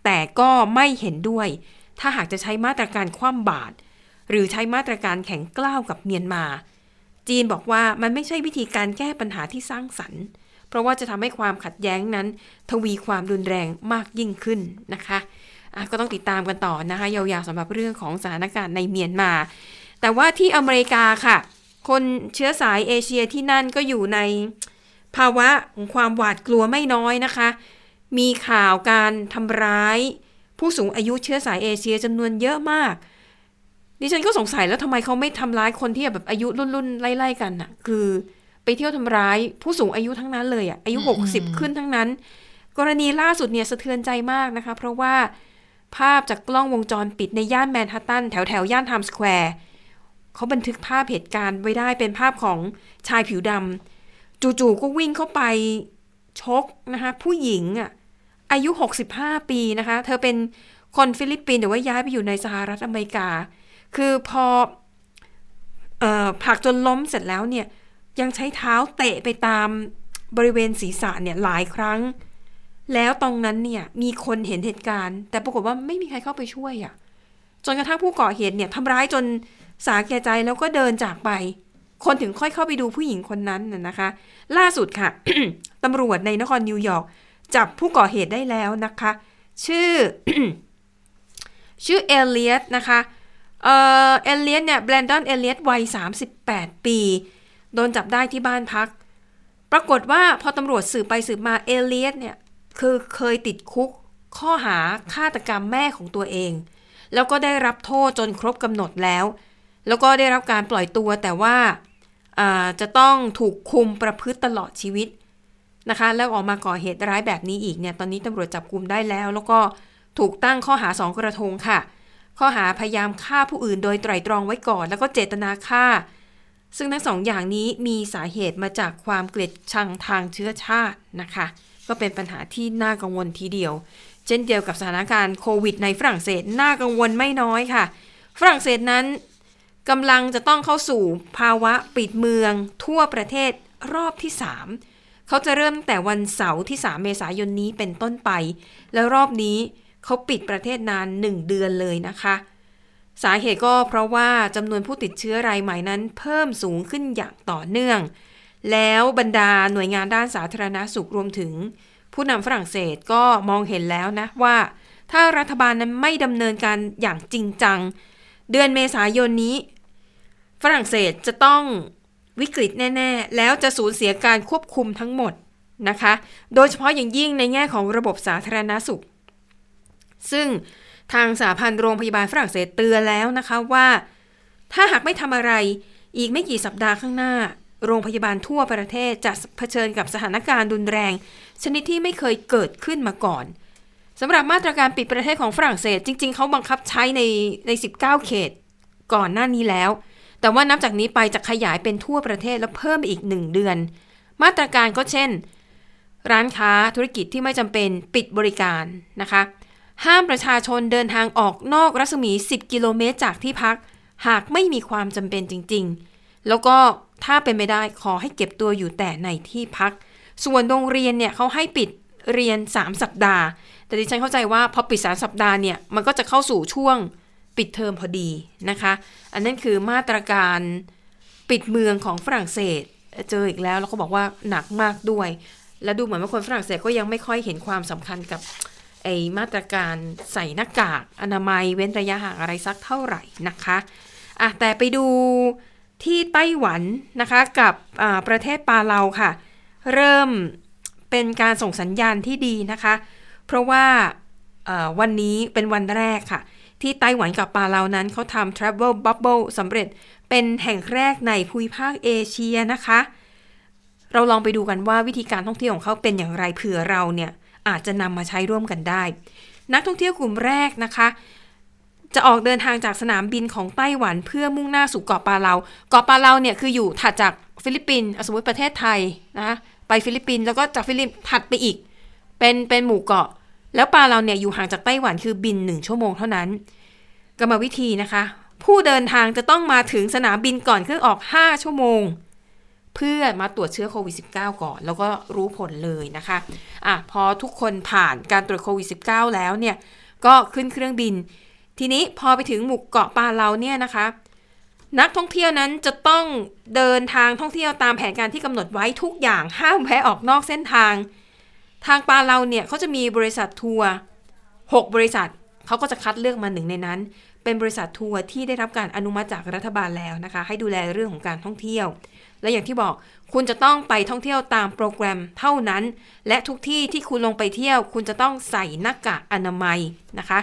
แต่ก็ไม่เห็นด้วย ถ้าหากจะใช้มาตรการคว่ำบาตรหรือใช้มาตรการแข็งกล้าวกับเมียนมา จีนบอกว่ามันไม่ใช่วิธีการแก้ปัญหาที่สร้างสรรค์ เพราะว่าจะทำให้ความขัดแย้งนั้น ทวีความรุนแรงมากยิ่งขึ้นนะคะก็ต้องติดตามกันต่อนะคะ ยาวๆสำหรับเรื่องของสถานการณ์ในเมียนมา แต่ว่าที่อเมริกาค่ะ คนเชื้อสายเอเชียที่นั่นก็อยู่ในภาวะของความหวาดกลัวไม่น้อยนะคะ มีข่าวการทำร้าย ผู้สูงอายุเชื้อสายเอเชียจำนวนเยอะมาก ดิฉันก็สงสัยแล้วทำไมเขาไม่ทำร้ายคนที่แบบอายุรุ่นๆไล่ๆกันน่ะ คือ ไปเที่ยวทำร้ายผู้สูงอายุทั้งนั้นเลยอะอายุ 60 ขึ้นทั้งนั้น กรณีล่าสุดเนี่ยสะเทือนใจมากนะคะ เพราะว่าภาพจากกล้องวงจรปิดในย่านแมนฮัตตันแถวแถวๆย่านไทม์สแควร์เขาบันทึกภาพเหตุการณ์ไว้ได้เป็นภาพของชายผิวดำจู่ๆก็วิ่งเข้าไปชกนะคะ ผู้หญิงอะอายุ 65 ปีนะคะ เธอเป็นคนฟิลิปปินส์แต่ว่าย้ายไปอยู่ในสหรัฐอเมริกา คือพอเอ่อผลักจนล้มเสร็จแล้วเนี่ย ยังใช้เท้าเตะไปตามบริเวณศีรษะเนี่ยหลายครั้ง แล้วตรงนั้นเนี่ยมีคนเห็นเหตุการณ์ แต่ปรากฏว่าไม่มีใครเข้าไปช่วยอะ่ะจนกระทั่งผู้ก่อเหตุเนี่ยทำร้ายจนสาแก่ใจแล้วก็เดินจากไป คนถึงค่อยเข้าไปดูผู้หญิงคนนั้นน่ะนะคะ ล่าสุดค่ะตำรวจในนครนิวยอร์กจับผู้ก่อเหตุได้แล้วนะคะ ชื่อ ชื่อเอเลียตนะคะเออเอเลียตเนี่ยแบรนดอนเอเลียตวัย 38 ปี โดนจับได้ที่บ้านพัก ปรากฏว่าพอตำรวจสืบไปสืบมาเอเลียตเนี่ยคือเคยติดคุกข้อหาฆาตกรรมแม่ของตัวเอง แล้วก็ได้รับโทษจนครบกำหนดแล้ว แล้วก็ได้รับการปล่อยตัวแต่ว่าาจะต้องถูกคุมประพฤติตลอดชีวิตนะคะ แล้วออกมาก่อเหตุร้ายแบบนี้อีกเนี่ยตอนนี้ตำรวจจับกุมได้แล้ว แล้วก็ถูกตั้งข้อหาสองกระทงค่ะ ข้อหาพยายามฆ่าผู้อื่นโดยไตร่ตรองไว้ก่อน แล้วก็เจตนาฆ่า ซึ่งทั้งสองอย่างนี้มีสาเหตุมาจากความเกลียดชังทางเชื้อชาตินะคะ ก็เป็นปัญหาที่น่ากังวลทีเดียว เช่นเดียวกับสถานการณ์โควิดในฝรั่งเศสน่ากังวลไม่น้อยค่ะ ฝรั่งเศสนั้นกำลังจะต้องเข้าสู่ภาวะปิดเมือง ทั่วประเทศรอบที่ 3 เขาจะเริ่มตั้งแต่วันเสาร์ที่ 3 เมษายนนี้เป็นต้นไป แล้วรอบนี้เขาปิดประเทศนาน 1 เดือนเลยนะคะ สาเหตุก็เพราะว่าจำนวนผู้ติดเชื้อรายใหม่นั้นเพิ่มสูงขึ้นอย่างต่อเนื่อง แล้วบรรดาหน่วยงานด้านสาธารณาสุขรวมถึง ผู้นำฝรั่งเศสก็มองเห็นแล้วนะว่า ถ้ารัฐบาลนั้นไม่ดำเนินการอย่างจริงจัง เดือนเมษายนนี้ ฝรั่งเศสจะต้องวิกฤตแน่ ๆ แล้วจะสูญเสียการควบคุมทั้งหมดนะคะ โดยเฉพาะอย่างยิ่งในแง่ของระบบสาธารณาสุข ซึ่ง ทางสาพันธ์โรงพยาบาลฝรั่งเศสเตือนแล้วนะคะว่า ถ้าหากไม่ทำอะไรอีกไม่กี่สัปดาห์ข้างหน้า โรงพยาบาลทั่วประเทศจะเผชิญกับสถานการณ์รุนแรง ชนิดที่ไม่เคยเกิดขึ้นมาก่อนสำหรับมาตรการปิดประเทศของฝรั่งเศส จริง ๆเขาบังคับใช้ในใน 19 เขตก่อนหน้านี้แล้ว แต่ว่านับจากนี้ไปจะขยายเป็นทั่วประเทศแล้วเพิ่มอีก 1 เดือน มาตรการก็เช่น ร้านค้าธุรกิจที่ไม่จำเป็นปิดบริการนะคะ ห้ามประชาชนเดินทางออกนอกรัศมี 10 กิโลเมตรจากที่พัก หากไม่มีความจำเป็นจริง ๆ แล้วก็ถ้าเป็นไม่ได้ขอให้เก็บตัวอยู่แต่ในที่พัก ส่วนโรงเรียนเนี่ยเขาให้ปิดเรียน 3 สัปดาห์ แต่ดิฉันเข้าใจว่าพอปิด3สัปดาห์เนี่ยมันก็จะเข้าสู่ช่วงปิดเทอมพอดีนะคะ อันนั้นคือมาตรการปิดเมืองของฝรั่งเศส เจออีกแล้วแล้วก็บอกว่าหนักมากด้วย และดูเหมือนว่าคนฝรั่งเศสก็ยังไม่ค่อยเห็นความสำคัญกับ ไอมาตรการใส่หน้ากากอนามัยเว้นระยะห่างอะไรสักเท่าไหร่นะคะอะแต่ไปดูที่ไต้หวันนะคะกับประเทศปาเลาค่ะ เริ่มเป็นการส่งสัญญาณที่ดีนะคะ เพราะว่าวันนี้เป็นวันแรกค่ะ ที่ไต้หวันกับปาเลานั้นเขาทำ Travel Bubble สำเร็จเป็นแห่งแรกในภูมิภาคเอเชียนะคะ เราลองไปดูกันว่าวิธีการท่องเที่ยวของเขาเป็นอย่างไรเผื่อเราเนี่ย อาจจะนำมาใช้ร่วมกันได้ นักท่องเที่ยวกลุ่มแรกนะคะ จะออกเดินทางจากสนามบินของไต้หวันเพื่อมุ่งหน้าสู่เกาะปาเลาเกาะปาเลาเนี่ยคืออยู่ถัดจากฟิลิปปินส์สมมติประเทศไทยนะไปฟิลิปปินส์แล้วก็จากฟิลิปปินส์ถัดไปอีก เป็นเป็นหมู่เกาะ แล้วปาเลาเนี่ยอยู่ห่างจากไต้หวันคือบินหนึ่งชั่วโมงเท่านั้นกรรมวิธีนะคะ ผู้เดินทางจะต้องมาถึงสนามบินก่อนเครื่องออก 5 ชั่วโมง เพื่อมาตรวจเชื้อโควิด -19 ก่อน แล้วก็รู้ผลเลยนะคะอะพอทุกคนผ่านการตรวจโควิด -19 แล้วเนี่ย ก็ขึ้นเครื่องบิน ทีนี้พอไปถึงหมู่เกาะปาเลาเนี่ยนะคะ นักท่องเที่ยวนั้นจะต้องเดินทางท่องเที่ยวตามแผนการที่กำหนดไว้ทุกอย่างห้ามแวะออกนอกเส้นทาง ทางปาเลาเนี่ยเขาจะมีบริษัททัวร์6บริษัทเขาก็จะคัดเลือกมาหนึ่งในนั้น เป็นบริษัททัวร์ที่ได้รับการอนุมัติจากรัฐบาลแล้วนะคะ ให้ดูแลเรื่องของการท่องเที่ยว และอย่างที่บอกคุณจะต้องไปท่องเที่ยวตามโปรแกรมเท่านั้น และทุกที่ที่คุณลงไปเที่ยว คุณจะต้องใส่หน้ากากอนามัยนะคะ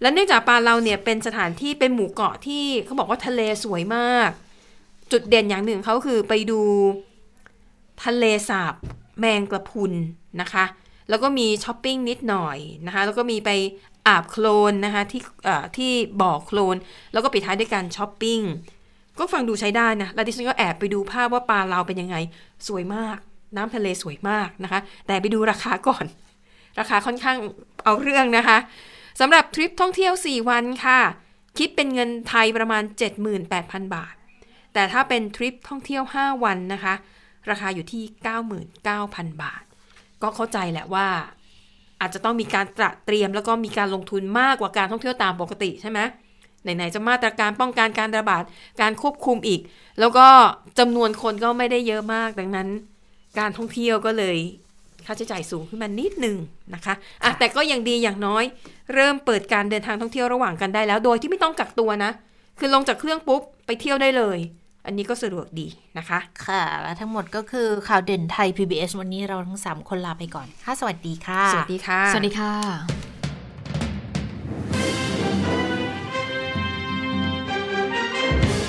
และเนื่องจากปาเราเนี่ยเป็นสถานที่เป็นหมู่เกาะที่เขาบอกว่าทะเลสวยมาก จุดเด่นอย่างหนึ่งเขาคือไปดูทะเลสาบแมงกระพุนนะคะ แล้วก็มีช้อปปิ้งนิดหน่อยนะคะ แล้วก็มีไปอาบโคลนนะคะที่ที่บ่อโคลน แล้วก็ปิดท้ายด้วยการช้อปปิ้ง ก็ฟังดูใช้ได้นะแล้วดิฉันก็แอบไปดูภาพว่าปลาเราเป็นยังไง สวยมาก น้ำทะเลสวยมากนะคะ แต่ไปดูราคาก่อน ราคาค่อนข้างเอาเรื่องนะคะสำหรับทริปท่องเที่ยว 4 วันค่ะ คิดเป็นเงินไทยประมาณ 78,000 บาท แต่ถ้าเป็นทริปท่องเที่ยว 5 วันนะคะ ราคาอยู่ที่ 99,000 บาท ก็เข้าใจแหละว่า อาจจะต้องมีการตระเตรียมแล้วก็มีการลงทุนมากกว่าการท่องเที่ยวตามปกติใช่ไหม ไหนๆจะมาตรการป้องกันการระบาดการควบคุมอีก แล้วก็จำนวนคนก็ไม่ได้เยอะมากดังนั้น การท่องเที่ยวก็เลยค่าใช้จ่ายสูงขึ้นมานิดหนึ่งนะคะอะแต่ก็ยังดีอย่างน้อย เริ่มเปิดการเดินทางท่องเที่ยวระหว่างกันได้แล้ว โดยที่ไม่ต้องกักตัวนะ คือลงจากเครื่องปุ๊บไปเที่ยวได้เลย อันนี้ก็สะดวกดีนะคะ ค่ะ และทั้งหมดก็คือข่าวเด่นไทย PBS วันนี้เราทั้ง 3 คนลาไปก่อน ค่ะ สวัสดีค่ะ สวัสดีค่ะ สวัสดีค่ะ